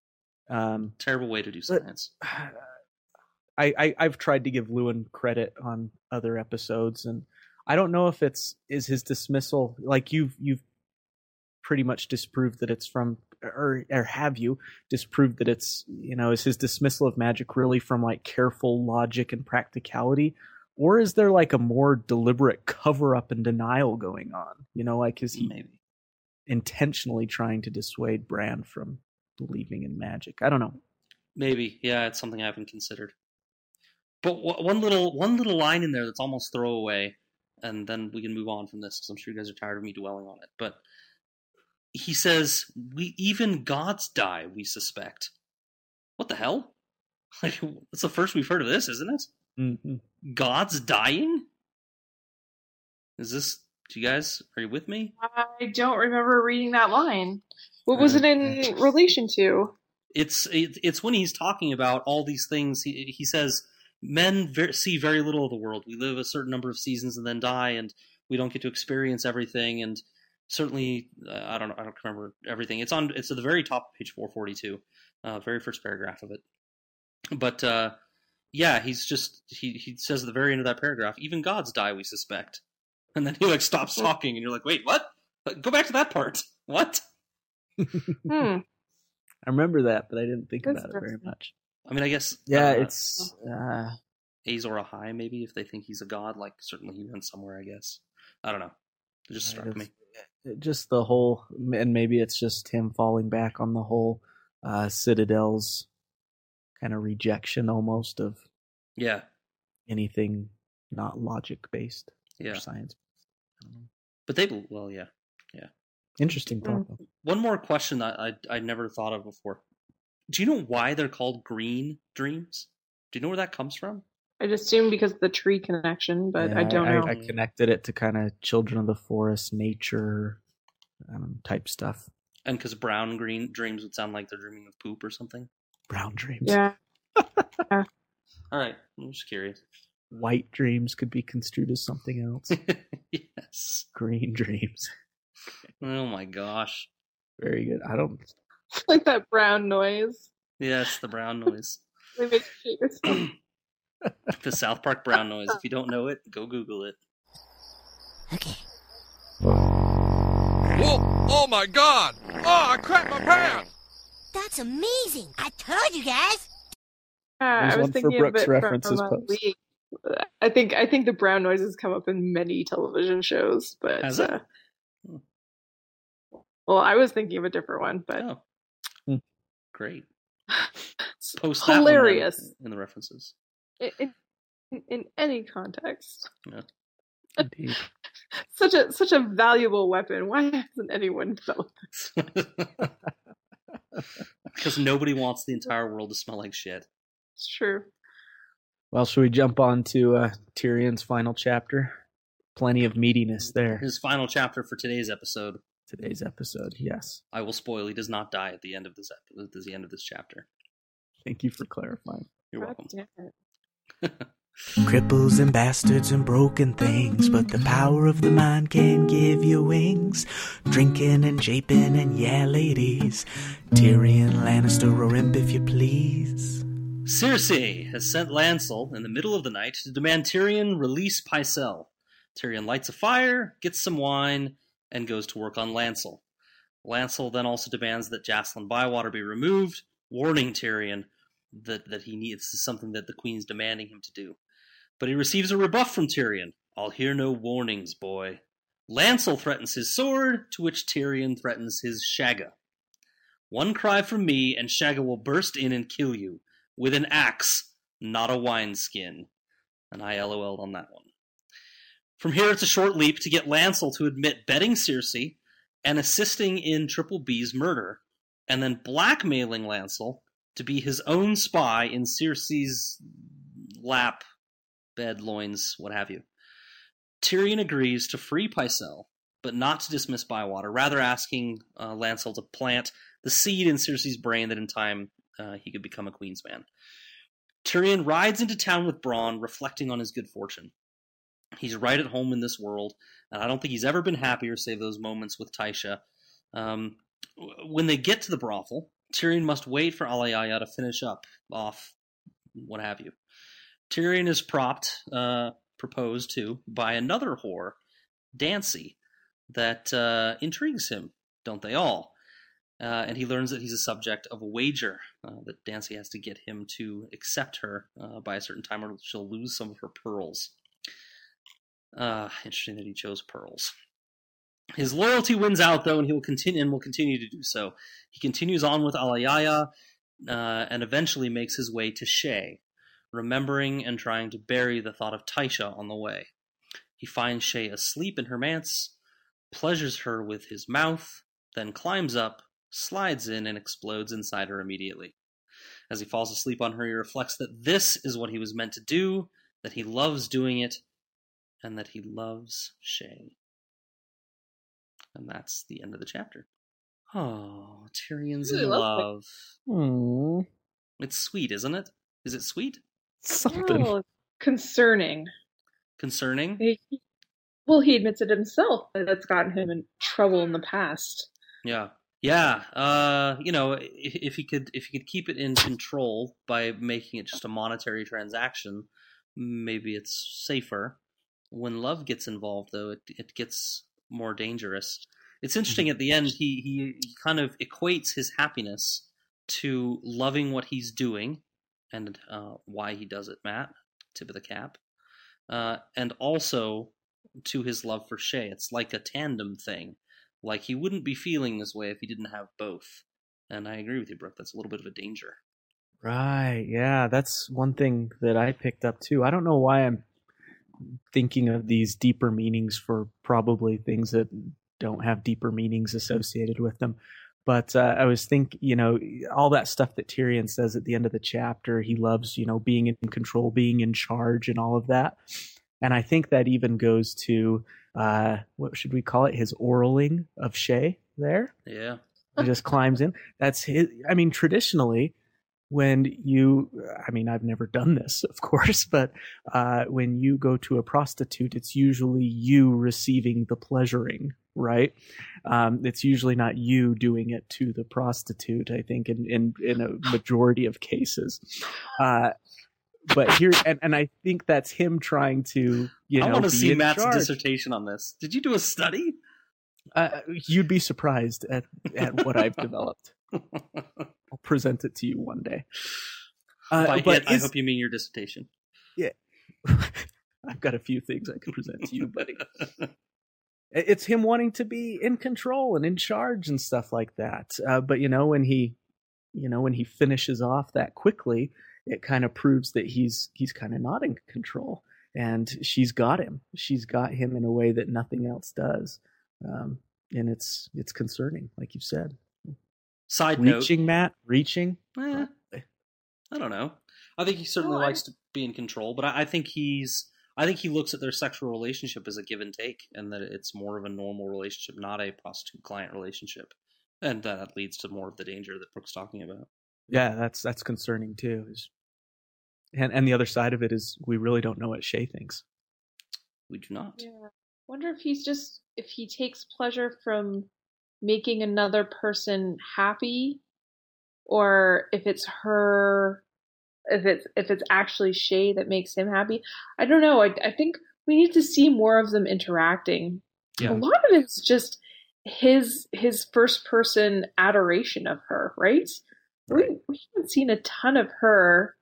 C: um
A: terrible way to do
C: But-
A: science. <sighs>
C: I, I I've tried to give Luwin credit on other episodes, and I don't know if it's is his dismissal like you've you've pretty much disproved that it's from or or have you disproved that it's you know is his dismissal of magic really from like careful logic and practicality or is there like a more deliberate cover up and denial going on you know like is he
A: Maybe.
C: intentionally trying to dissuade Bran from believing in magic i don't know
A: Maybe, yeah, it's something I haven't considered. But w- one little one little line in there that's almost throwaway, and then we can move on from this because I'm sure you guys are tired of me dwelling on it. But he says, "We even gods die. We suspect." What the hell? <laughs> Like, that's the first we've heard of this, isn't it?
C: Mhm.
A: Gods dying? Is this? Do you guys are you with me?
E: I don't remember reading that line. What was
A: Uh,
E: it in relation to?
A: it's it, it's when he's talking about all these things he, he says men ver- see very little of the world we live a certain number of seasons and then die and we don't get to experience everything and certainly uh, i don't i don't remember everything it's on it's at the very top of page 442 uh, very first paragraph of it but uh, yeah he's just he, he says at the very end of that paragraph even gods die we suspect and then he like stops talking and you're like wait what go back to that part what <laughs>
E: Hmm.
C: i remember that but i didn't think
E: That's
C: about it very much
A: i mean i guess
C: yeah
A: uh,
C: it's uh
A: Azor Ahai, maybe if they think he's a god. Like certainly he went somewhere. I guess I don't know. It just struck
C: Right,
A: me.
C: Just the whole and maybe it's just him falling back on the whole uh citadel's kind of rejection almost of
A: Yeah,
C: anything not logic based
A: yeah.
C: or science
A: But they well, yeah.
C: Yeah interesting thought.
A: One more question that I I never thought of before. Do you know why they're called green dreams? Do you know where that comes from?
E: I'd assume because of the tree connection, but I don't know.
C: I, connected it to kind of children of the forest nature um, type stuff
A: And because brown green dreams would sound like they're dreaming of poop or something.
C: brown dreams
E: yeah. <laughs> Yeah.
A: All right. I'm just curious.
C: White dreams could be construed as something else. <laughs>
A: yes.
C: Green dreams.
A: Oh my gosh.
C: Very good. I don't. <laughs>
E: like that brown noise.
A: Yes, the brown noise. <clears throat> the South Park brown noise. If you don't know it, go Google it.
K: Whoa! Oh my God! Oh, I cracked my pants.
L: That's amazing. I told you guys.
E: Uh, I was thinking of it
C: references
E: from
C: post.
E: League. I think I think the brown noises come up in many television shows, but
A: Has it?
E: uh, well, I was thinking of a different one, but
A: Oh.
C: Hmm.
A: Great.
E: it's <laughs>
A: Post that one
E: hilarious
A: in the references.
E: In, in, in any context.
A: Yeah. <laughs>
C: Indeed.
E: Such a such a valuable weapon. Why hasn't anyone developed this? <laughs>
A: because nobody wants the entire world to smell like shit.
E: It's true.
C: Well, should we jump on to uh, Tyrion's final chapter? Plenty of meatiness there.
A: His final chapter for today's episode.
C: Today's episode, yes.
A: I will spoil. He does not die at the end of this. ep- At the end of this chapter.
C: Thank you for clarifying.
A: You're
E: God
A: welcome. <laughs>
D: Cripples and bastards and broken things, but the power of the mind can give you wings. Drinking and japing and yeah, ladies. Tyrion Lannister or imp if you please.
A: Cersei has sent Lancel in the middle of the night to demand Tyrion release Pycelle. Tyrion lights a fire, gets some wine, and goes to work on Lancel. Lancel then also demands that Jacelyn Bywater be removed, warning Tyrion that, that he needs this is something that the Queen's demanding him to do. But he receives a rebuff from Tyrion. I'll hear no warnings, boy. Lancel threatens his sword, to which Tyrion threatens his shagga. One cry from me, and Shagga will burst in and kill you with an axe, not a wineskin. And I LOL'd on that one. From here, it's a short leap to get Lancel to admit betting Cersei and assisting in Triple B's murder, and then blackmailing Lancel to be his own spy in Cersei's lap, bed, loins, what have you. Tyrion agrees to free Pycelle, but not to dismiss Bywater, rather asking uh, Lancel to plant the seed in Cersei's brain that in time uh, he could become a Queen's man. Tyrion rides into town with Bronn, reflecting on his good fortune. He's right at home in this world, and I don't think he's ever been happier, save those moments with Tysha. Um, when they get to the brothel, Tyrion must wait for Alayaya to finish up, off, what have you. Tyrion is propped, uh, proposed to, by another whore, Dancy, that uh, intrigues him, don't they all? Uh, and he learns that he's a subject of a wager uh, that Dancy has to get him to accept her uh, by a certain time, or she'll lose some of her pearls. Uh, interesting that he chose pearls. His loyalty wins out, though, and he will continue and will continue to do so. He continues on with Alayaya, uh, and eventually makes his way to Shae, remembering and trying to bury the thought of Tysha on the way. He finds Shae asleep in her manse, pleasures her with his mouth, then climbs up, slides in, and explodes inside her immediately. As he falls asleep on her, he reflects that this is what he was meant to do, that he loves doing it, and that he loves Shae. And that's the end of the chapter. Oh, Tyrion's in
E: Really lovely.
A: love.
C: Aww.
A: It's sweet, isn't it? Is it sweet?
C: Something.
E: Well, concerning.
A: Concerning?
E: He- Well, he admits it himself that it's gotten him in trouble in the past.
A: Yeah. Yeah. Uh, you know, if, if he could if he could keep it in control by making it just a monetary transaction, maybe it's safer. When love gets involved though, it it gets more dangerous. It's interesting at the end he, he he kind of equates his happiness to loving what he's doing and uh, why he does it, Matt. Tip of the cap. Uh, and also to his love for Shae. It's like a tandem thing. Like he wouldn't be feeling this way if he didn't have both. And I agree with you, Brooke. That's a little bit of a danger.
C: Right. Yeah, that's one thing that I picked up too. I don't know why I'm thinking of these deeper meanings for probably things that don't have deeper meanings associated with them. But uh, I was think, you know, all that stuff that Tyrion says at the end of the chapter. He loves, you know, being in control, being in charge, and all of that. And I think that even goes to uh, what should we call it? His oraling of Shae there
A: Yeah.
C: he just climbs in. That's his. I mean, traditionally, when you i mean i've never done this of course <laughs> but uh, when you go to a prostitute it's usually you receiving the pleasuring right um, it's usually not you doing it to the prostitute i think in in, in a majority of cases uh, but here and, and i think that's him trying to you know
A: I want to see Matt's
C: charge.
A: dissertation on this. Did you do a study?
C: uh, you'd be surprised at at what i've developed i'll present it to you one day uh, but
A: I
C: is-
A: hope you mean your dissertation.
C: Yeah. <laughs> I've got a few things I can present to you, buddy. It's him wanting to be in control and in charge and stuff like that. Uh, but you know, when he, you know, when he finishes off that quickly, it kind of proves that he's he's kind of not in control, and she's got him. She's got him in a way that nothing else does, um, and it's it's concerning, like you said.
A: Side note.
C: Reaching, Matt, reaching.
A: Eh, I don't know. I think he certainly
B: No,
A: likes to be in control, but I, I think he's. I think he looks at their sexual relationship as a give and take, and that it's more of a normal relationship, not a prostitute client relationship, and that leads to more of the danger that Brooke's talking about.
C: Yeah, that's that's concerning too. Is and and the other side of it is we really don't know what Shae thinks.
A: We do not.
E: Yeah. Wonder if he's just if he takes pleasure from making another person happy or if it's her if it's if it's actually Shae that makes him happy. I don't know. I I think we need to see more of them interacting.
C: Yeah.
E: A lot of it's just his his first person adoration of her, right? We we haven't seen a ton of her.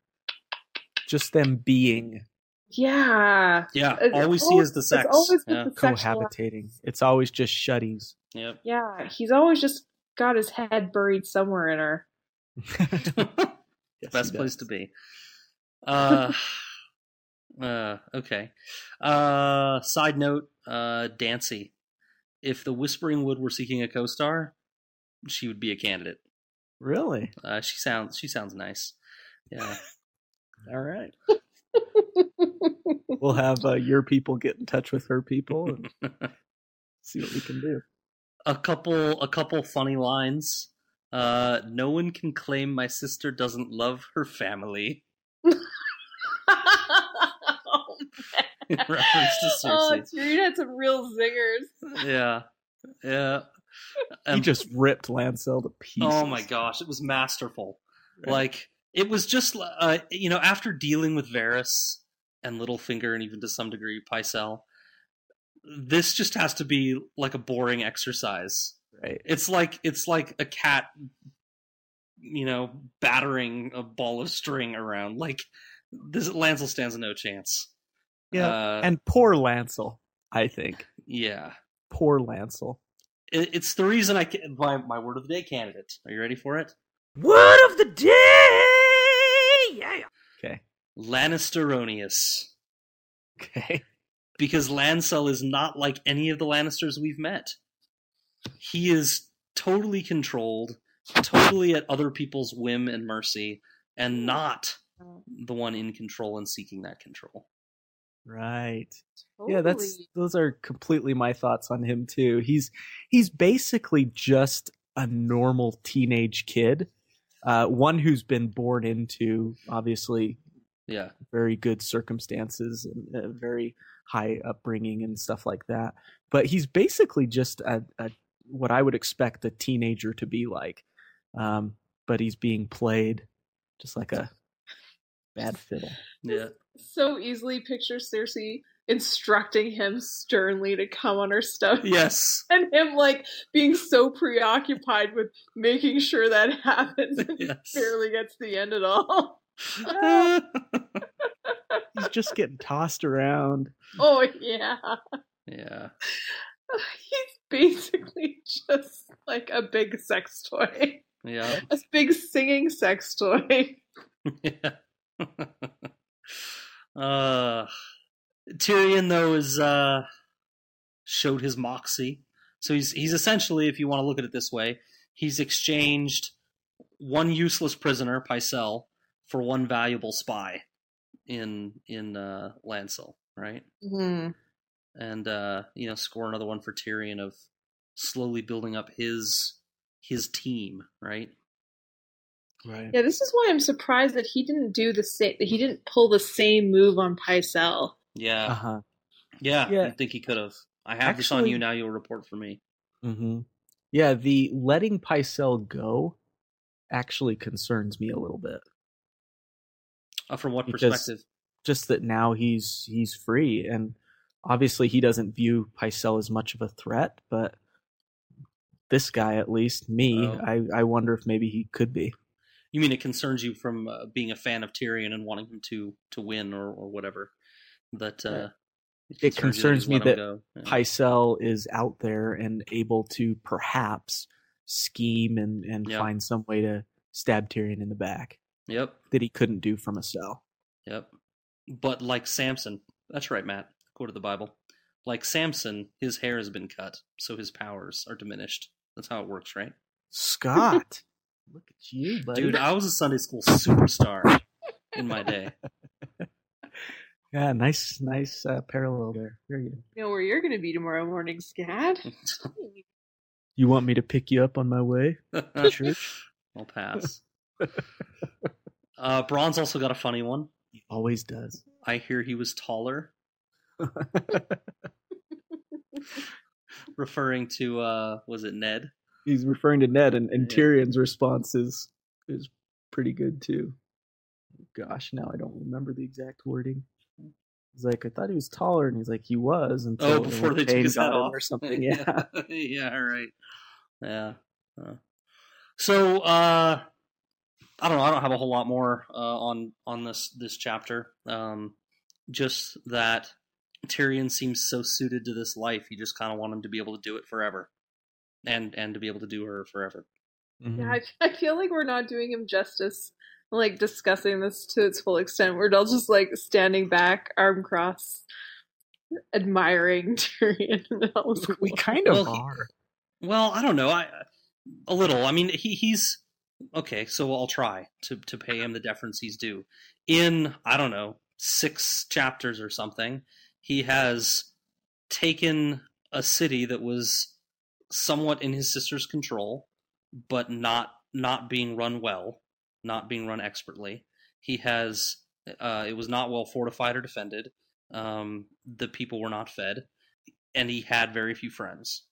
C: Just them being
E: Yeah.
A: Yeah,
E: It's
A: all we see is the
E: it's
A: sex.
E: always
A: Yeah.
E: the sexual
C: cohabitating. It's always just shutties.
A: Yep.
E: Yeah, he's always just got his head buried somewhere in her. <laughs>
A: Best place to be. Uh, <laughs> uh, okay. Uh, side note, uh, Dancy. If the Whispering Wood were seeking a co-star, she would be a candidate.
C: Really?
A: Uh, she sounds she sounds nice. Yeah. <laughs>
C: All right. we'll have uh, your people get in touch with her people and see what we can do.
A: A couple a couple funny lines. Uh, no one can claim my sister doesn't love her family. <laughs> In reference to <laughs>
E: oh,
A: Cersei.
E: Tyrion had some real zingers. <laughs>
A: Yeah, yeah.
C: he just ripped Lancel to pieces.
A: Oh my gosh, it was masterful. Like it was just uh, you know after dealing with Varys and Littlefinger and even to some degree Pycelle, this just has to be like a boring exercise.
C: Right.
A: It's like it's like a cat, you know, battering a ball of string around. Like this, Lancel stands no chance.
C: Yeah.
A: Uh,
C: and poor Lancel, I think.
A: yeah.
C: Poor Lancel.
A: It, it's the reason I ca- my my word of the day candidate. Are you ready for it?
D: Word of the day! Yeah.
C: Okay.
A: Lannisteronius.
C: Okay.
A: Because Lancel is not like any of the Lannisters we've met. He is totally controlled, totally at other people's whim and mercy, and not the one in control and seeking that control.
C: Right. Yeah, that's those are completely my thoughts on him too. He's he's basically just a normal teenage kid, uh, one who's been born into obviously
A: Yeah.
C: very good circumstances and a very high upbringing and stuff like that. But he's basically just a, a what I would expect a teenager to be like. Um, but he's being played just like a bad fiddle.
A: Yeah.
E: So easily picture Cersei instructing him sternly to come on her stuff.
A: Yes. <laughs>
E: And him like being so preoccupied with making sure that <laughs> happens and
A: Yes.
E: barely gets to the end at all. <laughs>
C: He's just getting tossed around.
E: oh yeah.
A: Yeah. <laughs>
E: He's basically just like a big sex toy.
A: Yeah.
E: A big singing sex toy. <laughs>
A: yeah. <laughs> uh, Tyrion though is uh showed his moxie. So he's he's essentially, if you want to look at it this way, he's exchanged one useless prisoner, Pycelle, for one valuable spy in in uh, Lancel, right?
E: Hmm.
A: And uh, you know, score another one for Tyrion of slowly building up his his team, right?
C: Right.
E: Yeah, this is why I'm surprised that he didn't do the same. That he didn't pull the same move on Pycelle.
A: Yeah.
C: Uh huh.
A: Yeah.
C: Yeah.
A: I think he could have. I have this on you now. You'll report for me.
C: Mm-hmm. Yeah, the letting Pycelle go actually concerns me a little bit.
A: Uh, from what
C: Because-
A: perspective?
C: Just that now he's he's free, and obviously he doesn't view Pycelle as much of a threat, but this guy, at least me,
A: Oh.
C: I I wonder if maybe he could be.
A: You mean it concerns you from uh, being a fan of Tyrion and wanting him to to win or or whatever? That uh,
C: It
A: you
C: concerns me that.
A: Yeah.
C: Pycelle is out there and able to perhaps scheme and and
A: Yeah.
C: find some way to stab Tyrion in the back
A: Yep.
C: that he couldn't do from a cell.
A: Yep. But like Samson, that's right, Matt. Quote of the Bible. Like Samson, his hair has been cut, so his powers are diminished. That's how it works, right?
C: Scott, <laughs> look at you, buddy.
A: Dude, I was a Sunday school superstar in my day. <laughs>
C: Yeah, nice, nice uh, parallel there. Very good.
E: You know where you're going to be tomorrow morning, Scad. <laughs>
C: You want me to pick you up on my way to church?
A: I'll pass. Uh, Bronn's also got a funny one.
C: He always does.
A: I hear he was taller. <laughs> Referring to uh was it Ned?
C: He's referring to Ned, and, and
A: Yeah.
C: Tyrion's response is is pretty good too. Gosh, now I don't remember the exact wording. He's like, I thought he was taller, and he's like, he was until
A: Oh, before they took
C: got
A: off
C: or something. <laughs> Yeah.
A: yeah, right. Yeah. Uh, so uh I don't know, I don't have a whole lot more uh on on this this chapter. Um just that Tyrion seems so suited to this life, you just kind of want him to be able to do it forever. And and to be able to do her forever.
C: Mm-hmm.
E: Yeah, I, I feel like we're not doing him justice, like discussing this to its full extent. We're all just like standing back, arm crossed, admiring <laughs> Tyrion. <laughs> That was
C: we kind of
A: Well, he-
C: are.
A: Well, I don't know. I a little. I mean, he he's okay. So I'll try to to pay him the deference he's due. In I don't know six chapters or something, he has taken a city that was somewhat in his sister's control, but not not being run well, not being run expertly. He has uh, it was not well fortified or defended. Um, the people were not fed, and he had very few friends.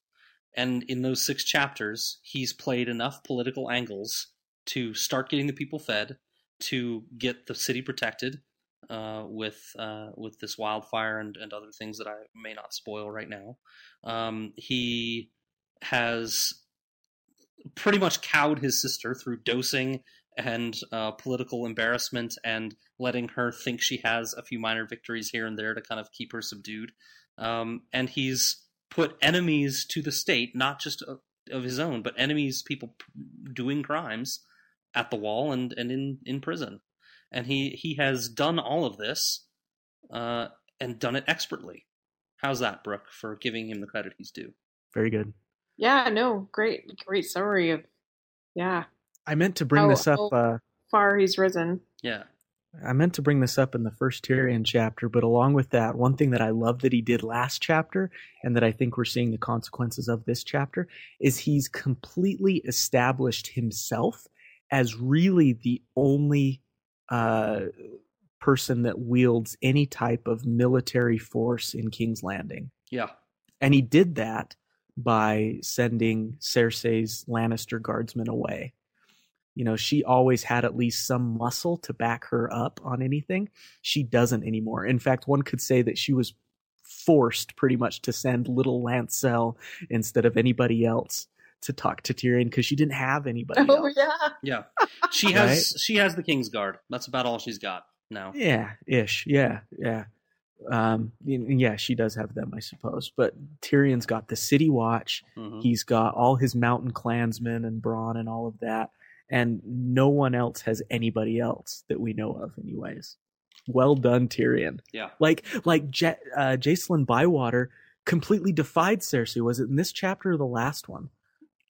A: And in those six chapters, he's played enough political angles to start getting the people fed, to get the city protected uh, with uh, with this wildfire and, and other things that I may not spoil right now. Um, he has pretty much cowed his sister through dosing and uh, political embarrassment and letting her think she has a few minor victories here and there to kind of keep her subdued. Um, and he's put enemies to the state, not just of, his own, but enemies, people doing crimes, at the wall and, and in, in prison. And he, he has done all of this uh, and done it expertly. How's that, Brooke, for giving him the credit he's due?
C: Very good.
E: Yeah, no, great, great summary of, yeah,
C: I meant to bring
E: how,
C: this up.
E: how
C: Uh,
E: far he's risen.
A: Yeah.
C: I meant to bring this up in the first Tyrion chapter, but along with that, one thing that I love that he did last chapter, and that I think we're seeing the consequences of this chapter, is he's completely established himself as really the only uh, person that wields any type of military force in King's Landing.
A: Yeah.
C: And he did that by sending Cersei's Lannister guardsmen away. You know, she always had at least some muscle to back her up on anything. She doesn't anymore. In fact, one could say that she was forced pretty much to send little Lancel instead of anybody else to talk to Tyrion because she didn't have anybody
E: Oh
C: else.
E: yeah,
A: Yeah. <laughs> She has she has the King's Guard. That's about all she's got now.
C: Yeah, ish. Yeah, yeah. Um, yeah, she does have them, I suppose. But Tyrion's got the City Watch.
A: Mhm.
C: He's got all his mountain clansmen and Bronn and all of that, and no one else has anybody else that we know of, anyways. Well done, Tyrion.
A: Yeah.
C: Like, like J- uh, Jacelyn Bywater completely defied Cersei. Was it in this chapter or the last one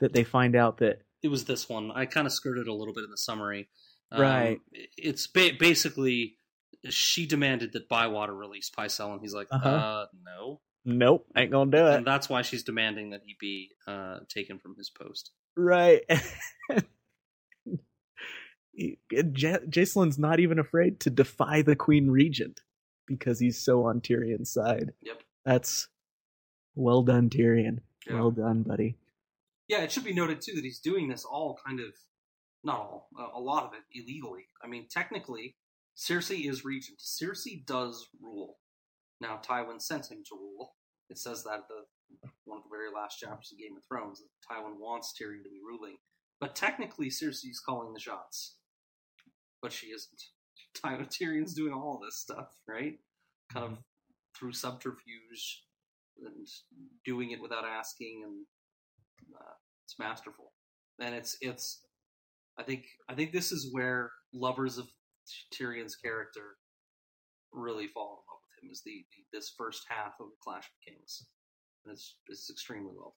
C: that they find out that?
A: It was this one. I kind of skirted a little bit in the summary.
C: Right.
A: It's ba- basically she demanded that Bywater release Pycelle, and he's like,
C: Uh-huh.
A: uh, no.
C: Nope, ain't gonna do it.
A: And that's why she's demanding that he be uh, taken from his post.
C: Right. <laughs> J- Jacelyn's not even afraid to defy the Queen Regent because he's so on Tyrion's side.
A: Yep.
C: That's well done, Tyrion.
A: Yeah.
C: Well done, buddy.
A: Yeah, it should be noted too that he's doing this all kind of, not all, a lot of it illegally. I mean, technically, Cersei is regent. Cersei does rule. Now, Tywin sent him to rule. It says that at the one of the very last chapters of Game of Thrones that Tywin wants Tyrion to be ruling, but technically, Cersei's calling the shots, but she isn't. <laughs> Tywin Tyrion's doing all this stuff, right? Kind of through subterfuge and doing it without asking and uh, it's masterful, and it's it's. I think I think this is where lovers of Tyrion's character really fall in love with him. Is the, the this first half of Clash of Kings, and it's it's extremely well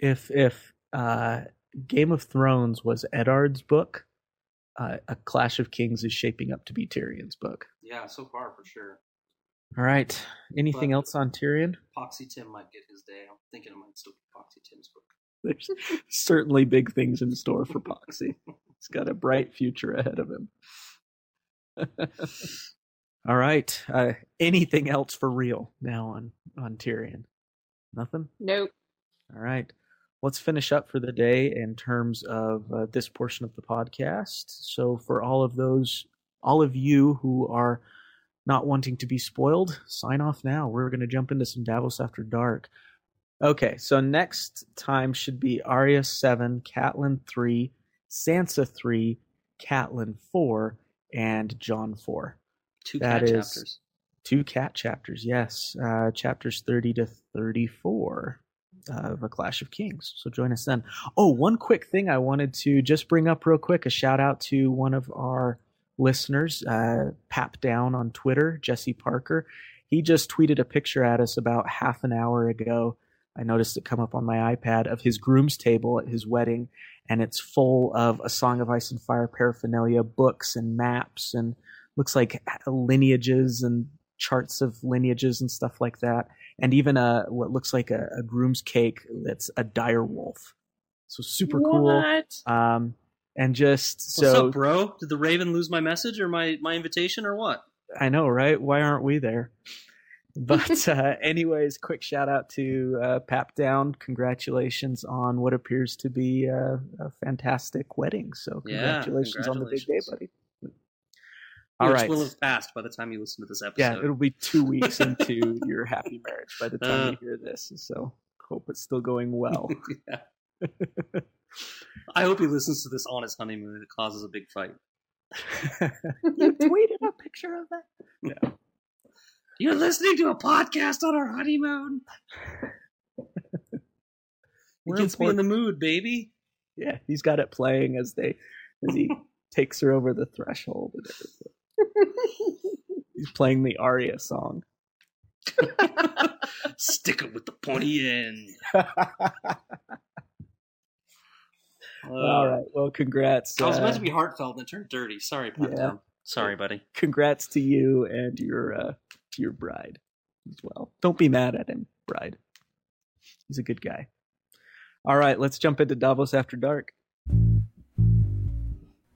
A: done.
C: If if uh, Game of Thrones was Eddard's book, uh, A Clash of Kings is shaping up to be Tyrion's book.
A: Yeah, so far for sure.
C: All right. Anything
A: But-
C: else on Tyrion?
A: Poxy Tim might get his day. I'm thinking it might still be Poxy Tim's book. <laughs>
C: There's certainly big things in store for Poxy. He's got a bright future ahead of him. <laughs> All right. Uh, anything else for real now on on Tyrion? Nothing.
B: Nope.
C: All right. Let's finish up for the day in terms of uh, this portion of the podcast. So, for all of those, all of you who are not wanting to be spoiled, sign off now. We're going to jump into some Davos After Dark. Okay, so next time should be Arya 7, Catelyn 3, Sansa 3, Catelyn 4, and Jon 4.
A: Two
C: That
A: cat
C: is-
A: chapters.
C: Two cat chapters, yes. Uh, chapters 30 to 34 of A Clash of Kings. So join us then. Oh, one quick thing I wanted to just bring up real quick a shout out to one of our listeners, uh, Pap Down on Twitter, Jesse Parker. He just tweeted a picture at us about half an hour ago. I noticed it come up on my iPad of his groom's table at his wedding, and it's full of A Song of Ice and Fire paraphernalia, books and maps, and looks like lineages and charts of lineages and stuff like that, and even a what looks like a, a groom's cake that's a dire wolf. So super cool. Um, and just
A: What's
C: so
A: up, bro? Did the Raven lose my message or my my invitation or what?
C: I know, right? Why aren't we there? <laughs> But <laughs> uh, anyways, quick shout out to uh, Pap Down. Congratulations on what appears to be a, a fantastic wedding. So
A: Yeah,
C: congratulations, on the big day, buddy. All
A: Which
C: right.
A: will have passed by the time you listen to this episode.
C: Yeah, it'll be two weeks <laughs> into your happy marriage by the time
A: Uh.
C: you hear this. So hope it's still going well.
A: yeah. I hope he listens to this on his honeymoon and it causes a big fight.
C: you tweeted a picture of that. Yeah.
A: You're listening to a podcast on our honeymoon. <laughs> It gets me in the mood, baby.
C: Yeah, he's got it playing as they as he <laughs> takes her over the threshold and everything. <laughs> he's playing the Arya song.
A: Stick it with the pointy end.
C: All right. Well, congrats.
A: I was meant
C: uh,
A: to be heartfelt and it turned dirty. Sorry, Pat
C: Yeah.
A: Down. Sorry, buddy. <laughs>
C: congrats to you and your uh, to your bride as well. Don't be mad at him, bride. He's a good guy. All right, let's jump into Davos After Dark.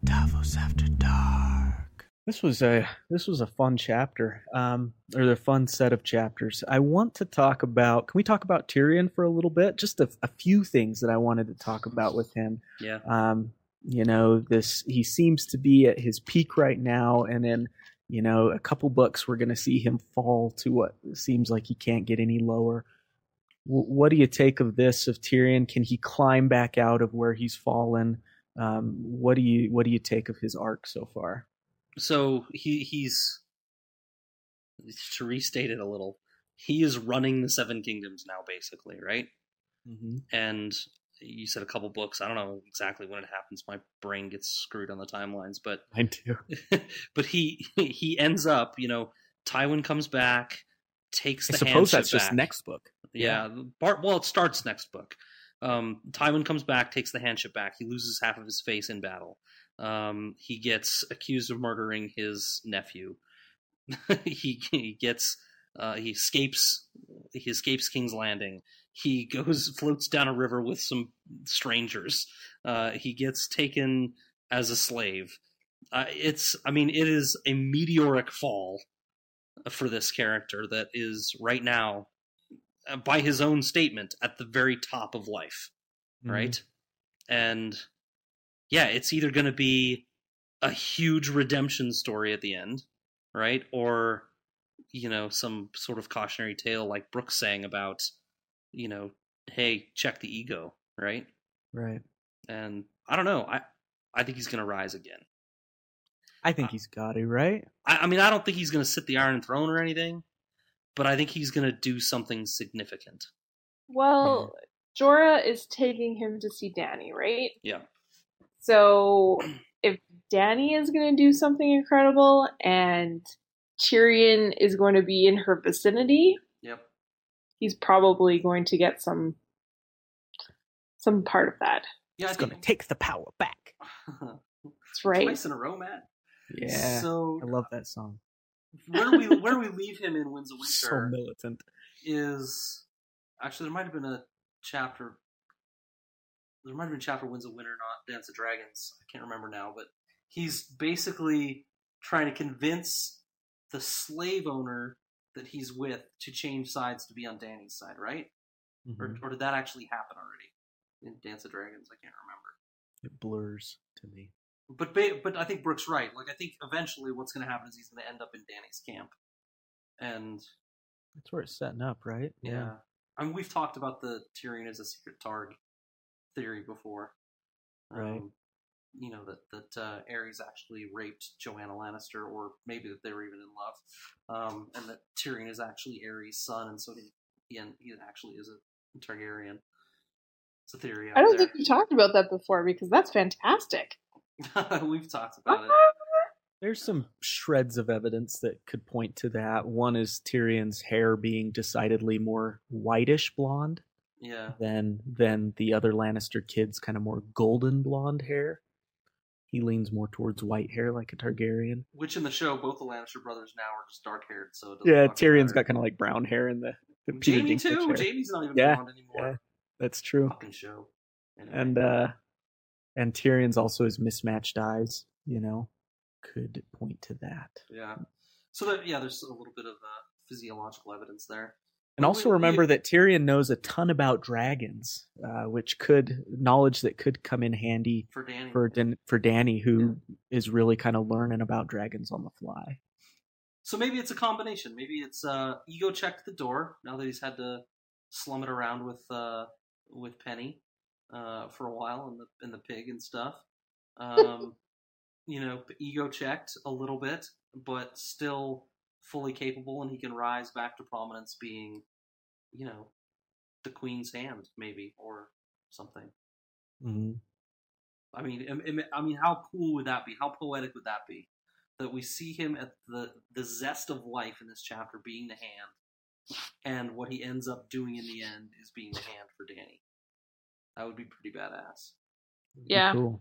D: Davos After Dark.
C: This was a this was a fun chapter, um, or a fun set of chapters. I want to talk about. Can we talk about Tyrion for a little bit? Just a, a few things that I wanted to talk about with him.
A: Yeah.
C: Um, you know, this he seems to be at his peak right now, and then you know a couple books we're going to see him fall to what seems like he can't get any lower. W- what do you take of this of Tyrion? Can he climb back out of where he's fallen? Um, what do you what do you take of his arc so far?
A: So he he's to restate it a little. He is running the Seven Kingdoms now, basically, right?
C: Mm-hmm.
A: And you said a couple books. I don't know exactly when it happens. My brain gets screwed on the timelines, but
C: I do. <laughs>
A: but he he ends up, you know, Tywin comes back, takes the I
C: suppose that's
A: handship
C: just next book.
A: Yeah, Bart. Well, it starts next book. Um, Tywin comes back, takes the handship back. He loses half of his face in battle. Um, he gets accused of murdering his nephew. <laughs> he, he gets uh, he escapes he escapes King's Landing. He <laughs> goes floats down a river with some strangers. Uh, he gets taken as a slave. Uh, it's, I mean, it is a meteoric fall for this character that is right now, uh, by his own statement, at the very top of life,
C: Mhm.
A: right? And yeah, it's either going to be a huge redemption story at the end, right? Or, you know, some sort of cautionary tale like Brooks saying about, you know, hey, check the ego, right?
C: Right.
A: And I don't know. I I think he's going to rise again.
C: I think he's got it right?
A: I, I mean, I don't think he's going to sit the Iron Throne or anything, but I think he's going to do something significant.
E: Well, hmm. Jorah is taking him to see Dany, right?
A: Yeah.
E: So if Dany is going to do something incredible and Tyrion is going to be in her vicinity,
A: Yep.
E: he's probably going to get some some part of that.
A: Yeah,
C: He's gonna take the power back. <laughs>
E: That's right.
A: Twice in a row, Matt.
C: Yeah.
A: So
C: I love that song.
A: where we <laughs> where we leave him in Winds of Winter So
C: militant.
A: is actually there might have been a chapter. There might have been a chapter Winds of Winter, not Dance of Dragons. I can't remember now, but he's basically trying to convince the slave owner that he's with to change sides to be on Dany's side, right? Or,
C: Mhm.
A: or did that actually happen already in Dance of Dragons? I can't remember.
C: It blurs to me.
A: But ba- but I think Brooke's right. Like I think eventually what's going to happen is he's going to end up in Dany's camp, and
C: That's where it's setting up, right?
A: Yeah. I mean, we've talked about the Tyrion as a secret targ theory before.
C: Right.
A: Um, you know that that uh, Aerys actually raped Joanna Lannister, or maybe that they were even in love, um, and that Tyrion is actually Aerys' son, and so he he, he actually is a Targaryen. It's a theory. Out
E: I don't
A: there.
E: think we talked about that before because that's fantastic. <laughs>
A: we've talked about it. <laughs>
C: There's some shreds of evidence that could point to that. One is Tyrion's hair being decidedly more whitish blonde
A: Yeah.
C: than than the other Lannister kids' kind of more golden blonde hair. He leans more towards white hair like a Targaryen.
A: Which in the show, both the Lannister brothers now are just dark haired, so it
C: Yeah, Tyrion's
A: matter.
C: got kind of like brown hair in the, the Peter
A: Jaime
C: Dinklage
A: too.
C: hair.
A: Jaime's not even
C: yeah,
A: blonde anymore.
C: Yeah, that's true.
A: Fucking show. Anyway.
C: And uh and Tyrion's also his mismatched eyes, you know, could point to that.
A: Yeah. So that yeah, there's a little bit of uh, physiological evidence there.
C: And also remember that Tyrion knows a ton about dragons, uh, which could knowledge that could come in handy
A: For Dany.
C: for Dan, for Dany, who is really kind of learning about dragons on the fly.
A: So maybe it's a combination. Maybe it's uh, ego checked the door now that he's had to slum it around with uh, with Penny uh, for a while in the in the pig and stuff. <laughs> Um, you know, ego checked a little bit, but still fully capable, and he can rise back to prominence, being, you know, the queen's hand, maybe or something.
C: Mm-hmm.
A: I mean, im- im- I mean, how cool would that be? How poetic would that be? That we see him at the the zest of life in this chapter being the hand, and what he ends up doing in the end is being the hand for Dany. That would be pretty badass.
E: Yeah.
C: Cool.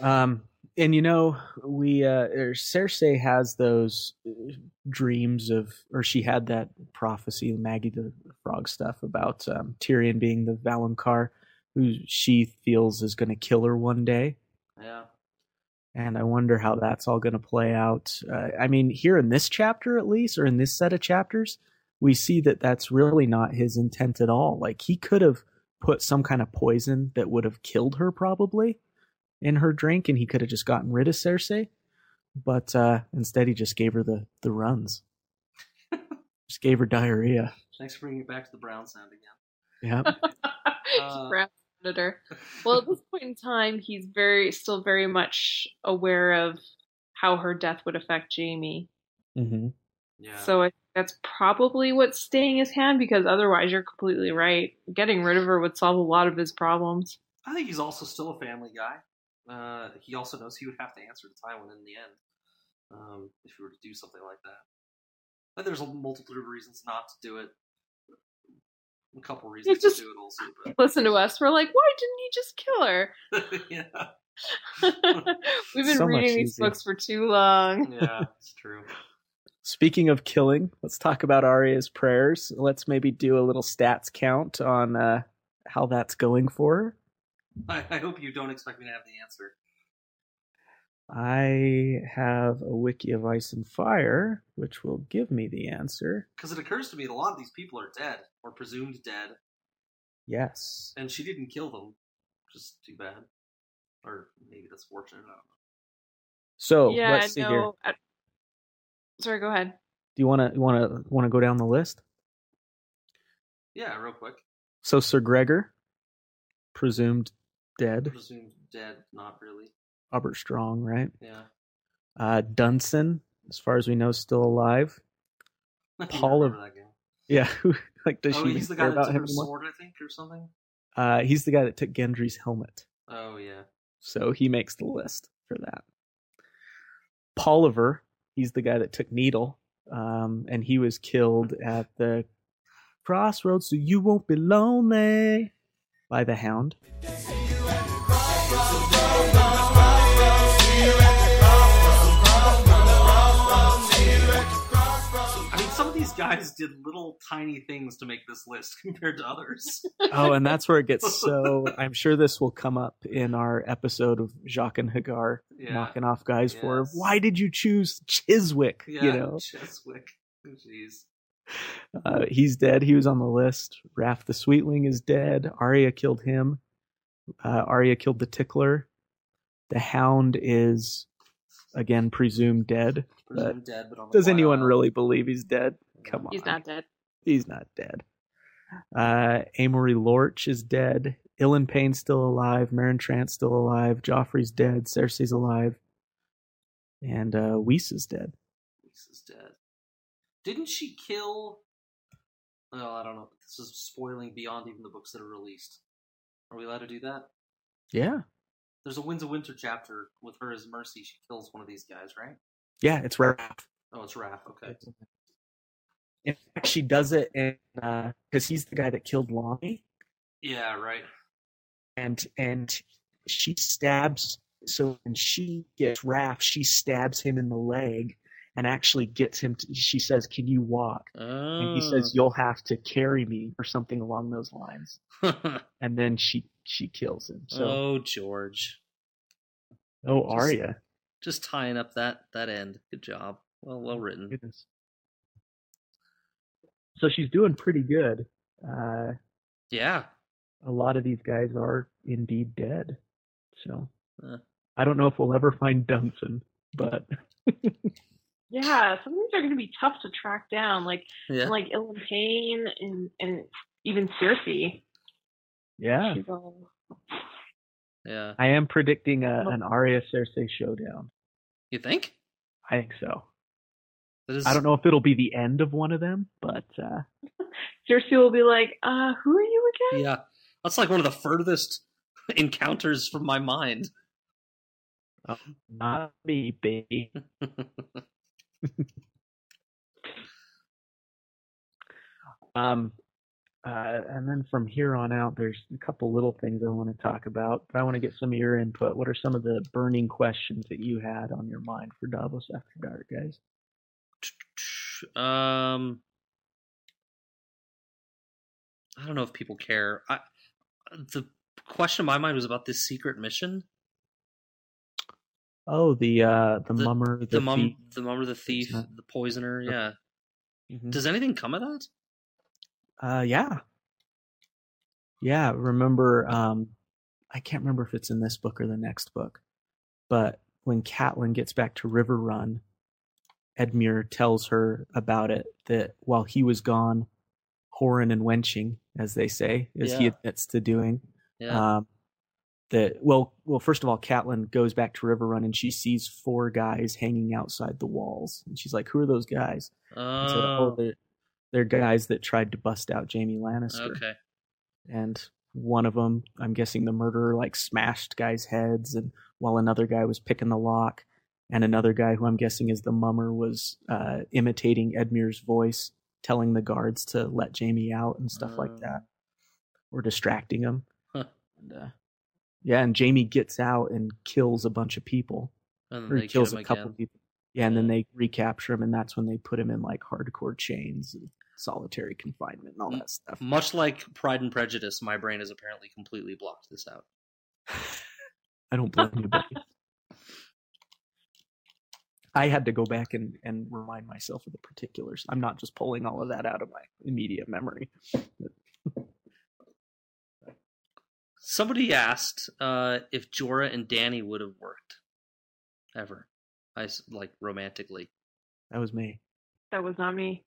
C: Um, and you know, we uh, or Cersei has those uh, dreams of, or she had that prophecy, Maggie the Frog stuff about um, Tyrion being the Valonqar, who she feels is going to kill her one day.
A: Yeah.
C: And I wonder how that's all going to play out. Uh, I mean, here in this chapter, at least, or in this set of chapters, we see that that's really not his intent at all. Like, he could have put some kind of poison that would have killed her, probably, in her drink, and he could have just gotten rid of Cersei. But uh, instead, he just gave her the, the runs. <laughs> just gave her diarrhea.
A: Thanks for bringing it back to the brown sound again.
C: Yeah. <laughs>
A: Uh,
E: Brown editor. Well, at this point in time, he's very still very much aware of how her death would affect Jaime.
C: mm-hmm.
A: Yeah.
E: So I think that's probably what's staying his hand because otherwise, you're completely right. Getting rid of her would solve a lot of his problems.
A: I think he's also still a family guy. Uh, he also knows he would have to answer to Tywin in the end um, if he were to do something like that. But there's a multitude of reasons not to do it. A couple reasons
E: It's just-
A: to do it also, but <laughs>
E: Listen to us. We're like, why didn't he just kill her?
A: yeah, <laughs> <laughs>
E: We've been
C: So
E: reading these
C: easier.
E: books for too long.
A: yeah, it's true.
C: Speaking of killing, let's talk about Arya's prayers. Let's maybe do a little stats count on uh, how that's going for her. <laughs>
A: I, I hope you don't expect me to have the answer.
C: I have a wiki of Ice and Fire, which will give me the answer.
A: Because it occurs to me that a lot of these people are dead or presumed dead,
C: Yes.
A: and she didn't kill them. Just too bad. Or maybe that's fortunate. I don't know.
C: So
B: yeah,
C: let's see here.
B: no. I- Sorry, go ahead.
C: Do you want to want to want to go down the list?
A: Yeah, real quick.
C: So Sir Gregor, presumed dead.
A: Presumed dead, not really.
C: Robert Strong, right?
A: Yeah.
C: Uh, Dunsen, as far as we know, still alive. Paul of
A: remember that
C: yeah, like does
A: oh,
C: she
A: he's the
C: care
A: guy that
C: about
A: took
C: him
A: her sword, I think, or something.
C: Uh, he's the guy that took Gendry's helmet,
A: Oh yeah.
C: so he makes the list for that. Polliver, he's the guy that took Needle, um, and he was killed at the crossroads, so you won't be lonely by the Hound.
A: I mean, some of these guys did little tiny things to make this list <laughs> compared to others.
C: Oh, and that's where it gets <laughs> so. I'm sure this will come up in our episode of Jaqen H'ghar
A: Yeah.
C: knocking off guys for why did you choose Chiswyck?
A: yeah,
C: You know,
A: Chiswyck. Oh, Jeez.
C: uh, he's dead. He was on the list. Raff the Sweetling is dead. Arya killed him. Uh, Arya killed the Tickler. The Hound is again presumed dead. but
A: Presumed dead, but on
C: does anyone
A: out.
C: really believe he's dead? Come on,
B: He's not dead.
C: He's not dead. Uh, Amory Lorch is dead. Ilyn Payne's still alive. Meryn Trant's still alive. Joffrey's dead. Cersei's alive. And uh, Weese is dead.
A: This is dead. Didn't she kill? Oh, I don't know. This is spoiling beyond even the books that are released. Are we allowed to do that?
C: Yeah.
A: There's a Winds of Winter chapter with her as Mercy. She kills one of these guys, right?
C: Yeah, it's Raff.
A: Oh, it's Raff. Okay.
C: In fact, she does it because uh, he's the guy that killed Lommy.
A: Yeah, right.
C: and and she stabs so when she gets Raff, she stabs him in the leg and actually gets him to, she says, Can you walk? And he says, You'll have to carry me or something along those lines. <laughs> and then she she kills him. So
A: oh, George.
C: oh,
A: Just-
C: Arya.
A: Just tying up that that end. Good job. Well, well written.
C: Goodness. So she's doing pretty good. Uh
A: Yeah.
C: a lot of these guys are indeed dead. So
A: Uh.
C: I don't know if we'll ever find Dunsen, but <laughs>
B: Yeah, some of these are going to be tough to track down, like
A: Yeah.
B: like Ilyn Payne and and even Cersei.
C: yeah.
B: All-
A: Yeah.
C: I am predicting a, an Arya Cersei showdown.
A: You think?
C: I think so.
A: That is,
C: I don't know if it'll be the end of one of them, but uh, <laughs>
B: Cersei will be like, "Uh, who are you again?"
A: Yeah. That's like one of the furthest <laughs> encounters from my mind.
C: not me, baby. <laughs> um, uh, and then from here on out, there's a couple little things I want to talk about. But I want to get some of your input. What are some of the burning questions that you had on your mind for Davos After Dark, guys? <tsk>
A: Um, I don't know if people care. I the question in my mind was about this secret mission.
C: Oh, the uh, the, mummer, the,
A: the mum,
C: thief.
A: the mummer, the thief,
C: not-
A: the poisoner. Yeah.
C: Mhm.
A: Does anything come of that?
C: Uh, yeah, yeah. Remember, um, I can't remember if it's in this book or the next book, but when Catelyn gets back to Riverrun, Edmure tells her about it. That while he was gone, whoring and wenching, as they say, as he admits to doing.
A: Yeah.
C: Um, that well, well, first of all, Catelyn goes back to Riverrun and she sees four guys hanging outside the walls, and she's like, "Who are those guys?" And said, "Oh,
A: Oh,
C: they're, they're guys that tried to bust out Jaime Lannister."
A: okay.
C: and one of them i'm guessing the murderer like smashed guys heads and while another guy was picking the lock and another guy who i'm guessing is the mummer was uh, imitating edmure's voice telling the guards to let jaime out and stuff like
A: Oh.
C: that or distracting him
A: Huh.
C: and, uh, yeah and jaime gets out and kills a bunch of people
A: And then
C: or kills a couple
A: again.
C: people yeah and then they recapture him and that's when they put him in like hardcore chains and solitary confinement and all that stuff
A: Much like Pride and Prejudice, my brain has apparently completely blocked this out. <laughs>
C: i don't blame you buddy <laughs> I had to go back and, and remind myself of the particulars. I'm not just pulling all of that out of my immediate memory. <laughs>
A: Somebody asked uh, if Jorah and Dany would have worked ever, I s- like romantically.
C: That was me.
E: That was not me.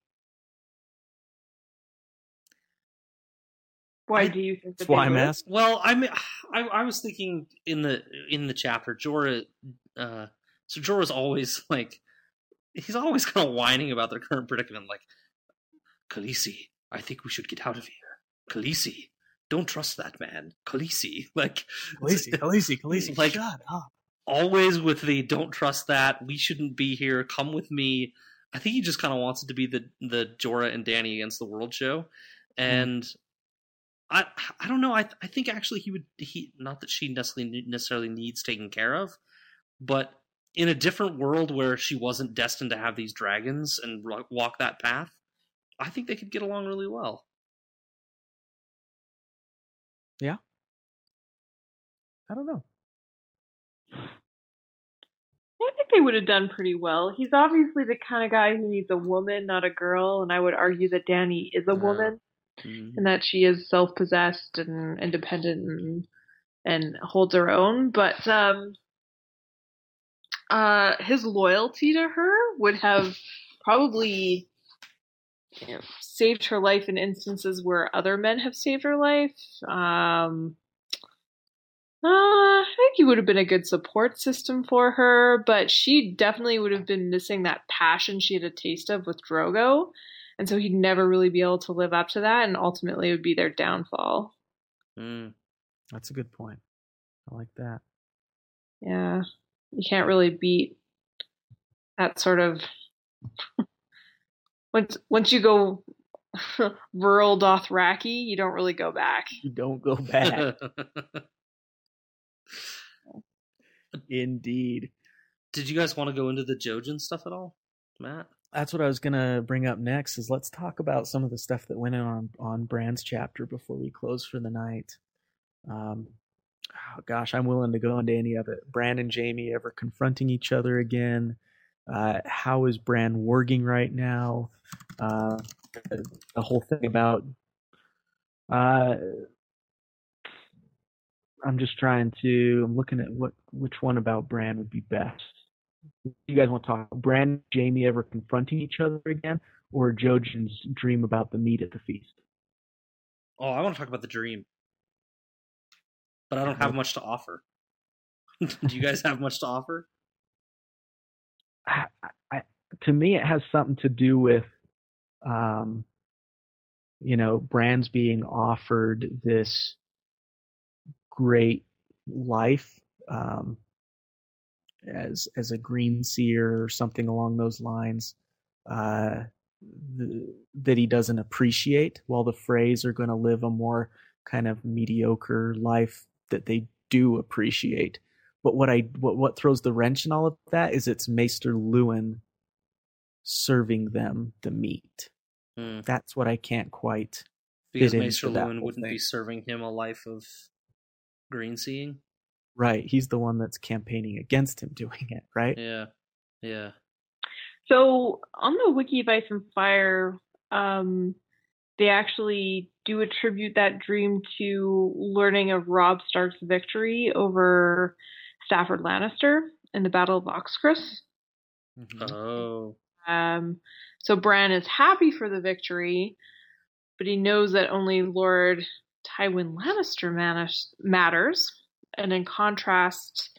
E: Why do you think that
C: That's why
E: they
C: I'm
E: would?
C: asking.
A: Well, I mean, <sighs> I, I was thinking in the in the chapter, Jorah. Uh, so Jorah's always <laughs> like, he's always kind of whining about their current predicament. Like, Khaleesi, I think we should get out of here. Khaleesi, don't trust that man. Khaleesi, <laughs> like,
C: Khaleesi, <laughs> Khaleesi, Khaleesi,
A: like,
C: shut up.
A: always with the don't trust that. We shouldn't be here. Come with me. I think he just kind of wants it to be the the Jorah and Dany against the world show, mm-hmm. and I I don't know. I I think actually he would he not that she necessarily necessarily needs taken care of, but in a different world where she wasn't destined to have these dragons and walk that path, I think they could get along really well.
C: Yeah. I don't know.
E: I think they would have done pretty well. He's obviously the kind of guy who needs a woman, not a girl, and I would argue that Dany is a woman and that she is self-possessed and independent and and holds her own. But um, uh, his loyalty to her would have probably you know, saved her life in instances where other men have saved her life. Um, uh, I think he would have been a good support system for her, but she definitely would have been missing that passion she had a taste of with Drogo. And so he'd never really be able to live up to that, and ultimately it would be their downfall.
A: Mm.
C: That's a good point. I like that.
E: Yeah. You can't really beat that sort of once once you go <laughs> rural Dothraki, you don't really go back.
C: You don't go back. <laughs> Indeed.
A: Did you guys want to go into the Jojen stuff at all, Matt?
C: That's what I was gonna bring up next. Is let's talk about some of the stuff that went in on on Bran's chapter before we close for the night. Um, oh gosh, I'm willing to go into any of it. Bran and Jaime ever confronting each other again? Uh, how is Bran working right now? Uh, the whole thing about. Uh, I'm just trying to. I'm looking at what which one about Bran would be best. You guys want to talk about Bran and Jaime ever confronting each other again, or Jojen's dream about the meat at the feast?
A: Oh, I want to talk about the dream, but I don't have much to offer. <laughs> Do you guys have much to offer?
C: I, to me, it has something to do with, um, you know, Bran's being offered this great life um, as as a green seer or something along those lines uh, the, that he doesn't appreciate, while the Freys are going to live a more kind of mediocre life that they do appreciate. But what I what what throws the wrench in all of that is it's Maester Luwin serving them the meat.
A: Hmm.
C: That's what I can't quite
A: Because
C: fit
A: Maester
C: into
A: Luwin
C: whole
A: wouldn't
C: thing.
A: be serving him a life of green seeing.
C: Right, he's the one that's campaigning against him doing it, right?
A: Yeah, yeah.
E: So on the Wiki of Ice and Fire, um, they actually do attribute that dream to learning of Robb Stark's victory over Stafford Lannister in the Battle of Oxcross.
A: Oh,
E: Um, so Bran is happy for the victory, but he knows that only Lord Tywin Lannister manis- matters. And in contrast,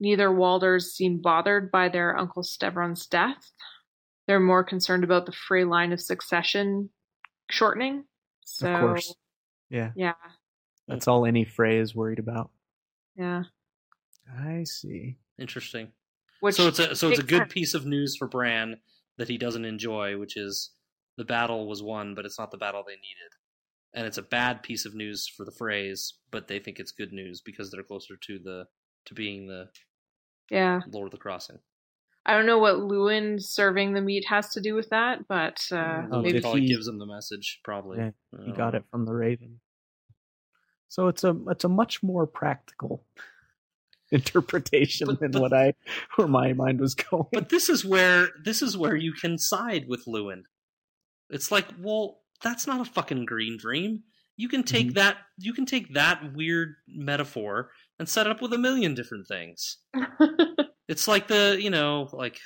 E: neither Walders seem bothered by their uncle Stevron's death. They're more concerned about the Frey line of succession shortening. So,
C: of course. Yeah.
E: yeah,
C: That's all any Frey is worried about.
E: yeah.
C: I see.
A: interesting.
E: Which
A: so it's a so it's a good
E: sense.
A: piece of news for Bran that he doesn't enjoy, which is the battle was won, but it's not the battle they needed. And it's a bad piece of news for the Freys, but they think it's good news because they're closer to the to being the
E: Yeah.
A: Lord of the Crossing.
E: I don't know what Luwin serving the meat has to do with that, but uh,
C: Oh,
A: Maybe
C: did
A: probably
C: he-
A: gives them the message. Probably.
C: Yeah, he got
A: know.
C: it from the Raven. So it's a it's a much more practical <laughs> interpretation than what I where my mind was going.
A: But this is where this is where you can side with Luwin. It's like, well, that's not a fucking green dream. You can take
C: Mhm.
A: that you can take that weird metaphor and set it up with a million different things. <laughs> it's like the, you know, like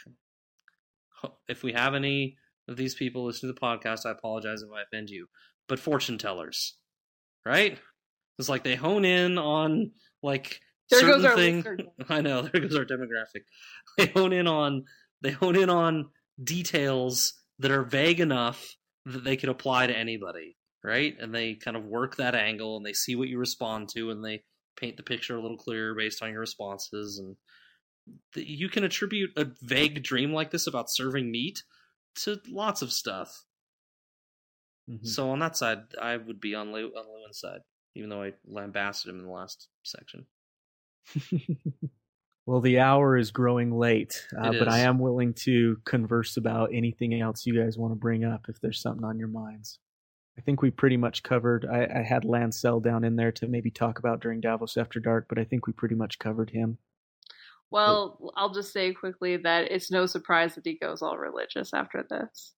A: if we have any of these people listen to the podcast, I apologize if I offend you. But fortune tellers, right? It's like they hone in on like
B: There
A: certain
B: goes our
A: thing.
B: listener. <laughs>
A: I know there goes our demographic. <laughs> They hone in on they hone in on details that are vague enough that they could apply to anybody, right? And they kind of work that angle and they see what you respond to and they paint the picture a little clearer based on your responses and th- you can attribute a vague dream like this about serving meat to lots of stuff.
C: Mhm.
A: So on that side, I would be on Lew- on Luwin's side, even though I lambasted him in the last section. <laughs>
C: Well, the hour is growing late, uh,
A: It
C: but I am willing to converse about anything else you guys want to bring up if there's something on your minds. I think we pretty much covered. I, I had Lancel down in there to maybe talk about during Davos After Dark, but I think we pretty much covered him.
E: Well, I'll just say quickly that it's no surprise that he goes all religious after this.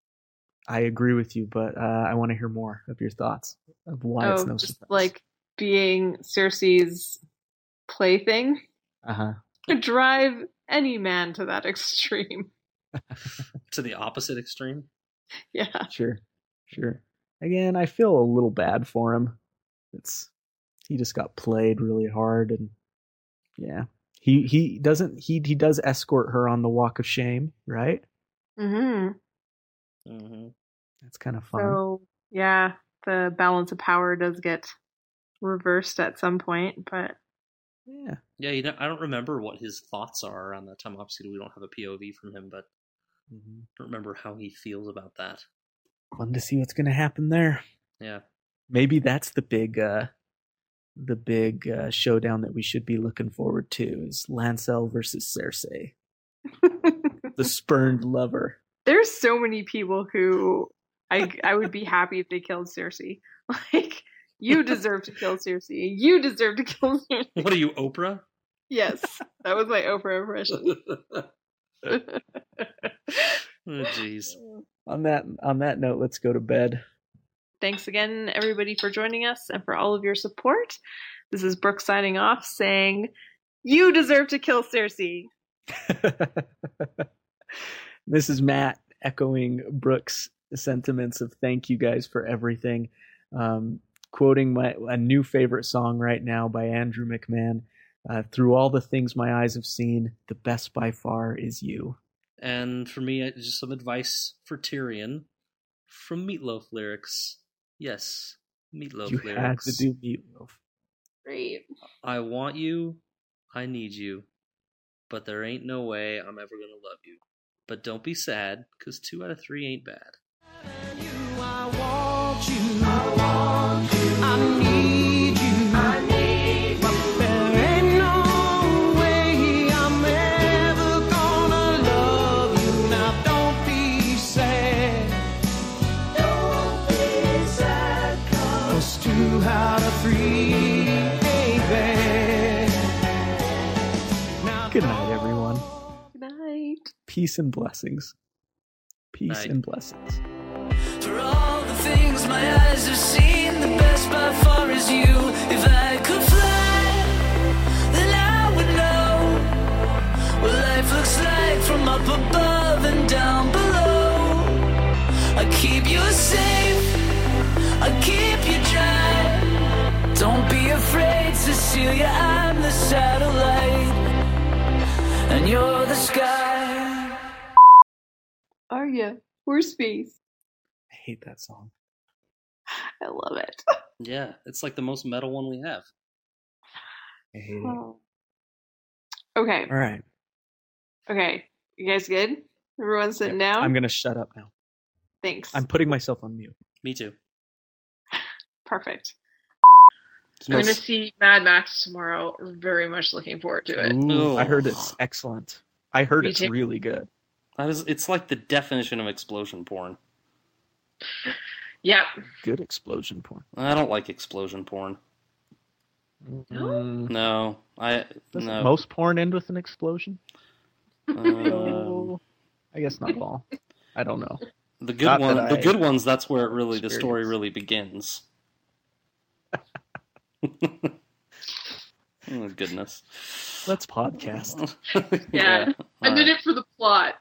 C: I agree with you, but uh, I want to hear more of your thoughts of why it's
E: oh,
C: no
E: just
C: surprise.
E: like being Cersei's plaything
C: uh huh. <laughs>
E: drive any man to that extreme. <laughs>
A: To the opposite extreme.
E: Yeah.
C: Sure, sure. Again, I feel a little bad for him. It's he just got played really hard, and yeah, he he doesn't he he does escort her on the walk of shame, right?
E: Mm hmm Mm
A: hmm
C: That's kind of fun.
E: So yeah, the balance of power does get reversed at some point, but
C: yeah,
A: Yeah, you know, I don't remember what his thoughts are on that time. Obviously, we don't have a POV from him, but
C: Mhm.
A: I don't remember how he feels about that.
C: fun to see what's gonna happen there.
A: Yeah.
C: Maybe that's the big uh the big uh, showdown that we should be looking forward to is Lancel versus Cersei, the <laughs> spurned lover.
E: there's so many people who I I would be happy if they killed Cersei. <laughs> Like <laughs> you deserve to <laughs> kill Cersei. You deserve to kill Cersei.
A: What are you, Oprah?
E: Yes, that was my Oprah impression. <laughs>
A: Oh, jeez.
C: On that on that note, let's go to bed.
E: Thanks again, everybody, for joining us and for all of your support. This is Brooke signing off, saying, "You deserve to kill Cersei."
C: this is Matt echoing Brooke's sentiments of thank you guys for everything. Um, quoting my a new favorite song right now by Andrew McMahon. Uh, Through all the things my eyes have seen, the best by far is you.
A: And for me, just some advice for Tyrion from Meatloaf lyrics. Yes, Meatloaf
C: you
A: lyrics.
C: had to do meatloaf.
E: Great.
A: I want you, I need you, but there ain't no way I'm ever gonna love you. But don't be sad, cause two out of three ain't bad.
C: Peace and blessings. Peace
A: Night.
C: and blessings.
D: For all the things my eyes have seen, the best by far is you. If I could fly, then I would know what life looks like from up above and down below. I keep you safe, I keep you dry. Don't be afraid, Cecilia, I'm the satellite, and you're the sky.
E: Arya, Horse space?
C: I hate that song.
E: I love it.
A: Yeah, it's like the most metal one we have.
C: I hate it.
E: Oh. Okay.
C: All right.
E: Okay. You guys good? Everyone sitting down?
C: I'm going to shut up now.
E: Thanks.
C: I'm putting myself on mute.
A: Me too.
E: Perfect.
B: I'm going to see Mad Max tomorrow. Very much looking forward to it.
C: Ooh, I heard it's excellent. I heard
B: Me
C: it's
B: too.
C: really good.
A: That is, it's like the definition of explosion porn.
B: Yeah.
C: Good explosion porn.
A: I don't like explosion porn.
C: Mm,
A: No, I
C: doesn't
A: no.
C: most porn end with an explosion?
A: Um,
C: I guess not all. I don't know.
A: the good
C: Not
A: one, the
C: I
A: good ones. That's where it really the story really begins. <laughs> oh goodness.
C: Let's podcast. <laughs>
E: Yeah. I
A: All
E: did
A: right.
E: it for the plot.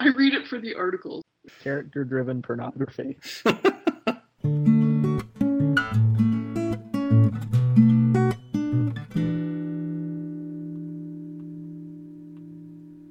E: I read it for the articles.
C: Character driven pornography. <laughs>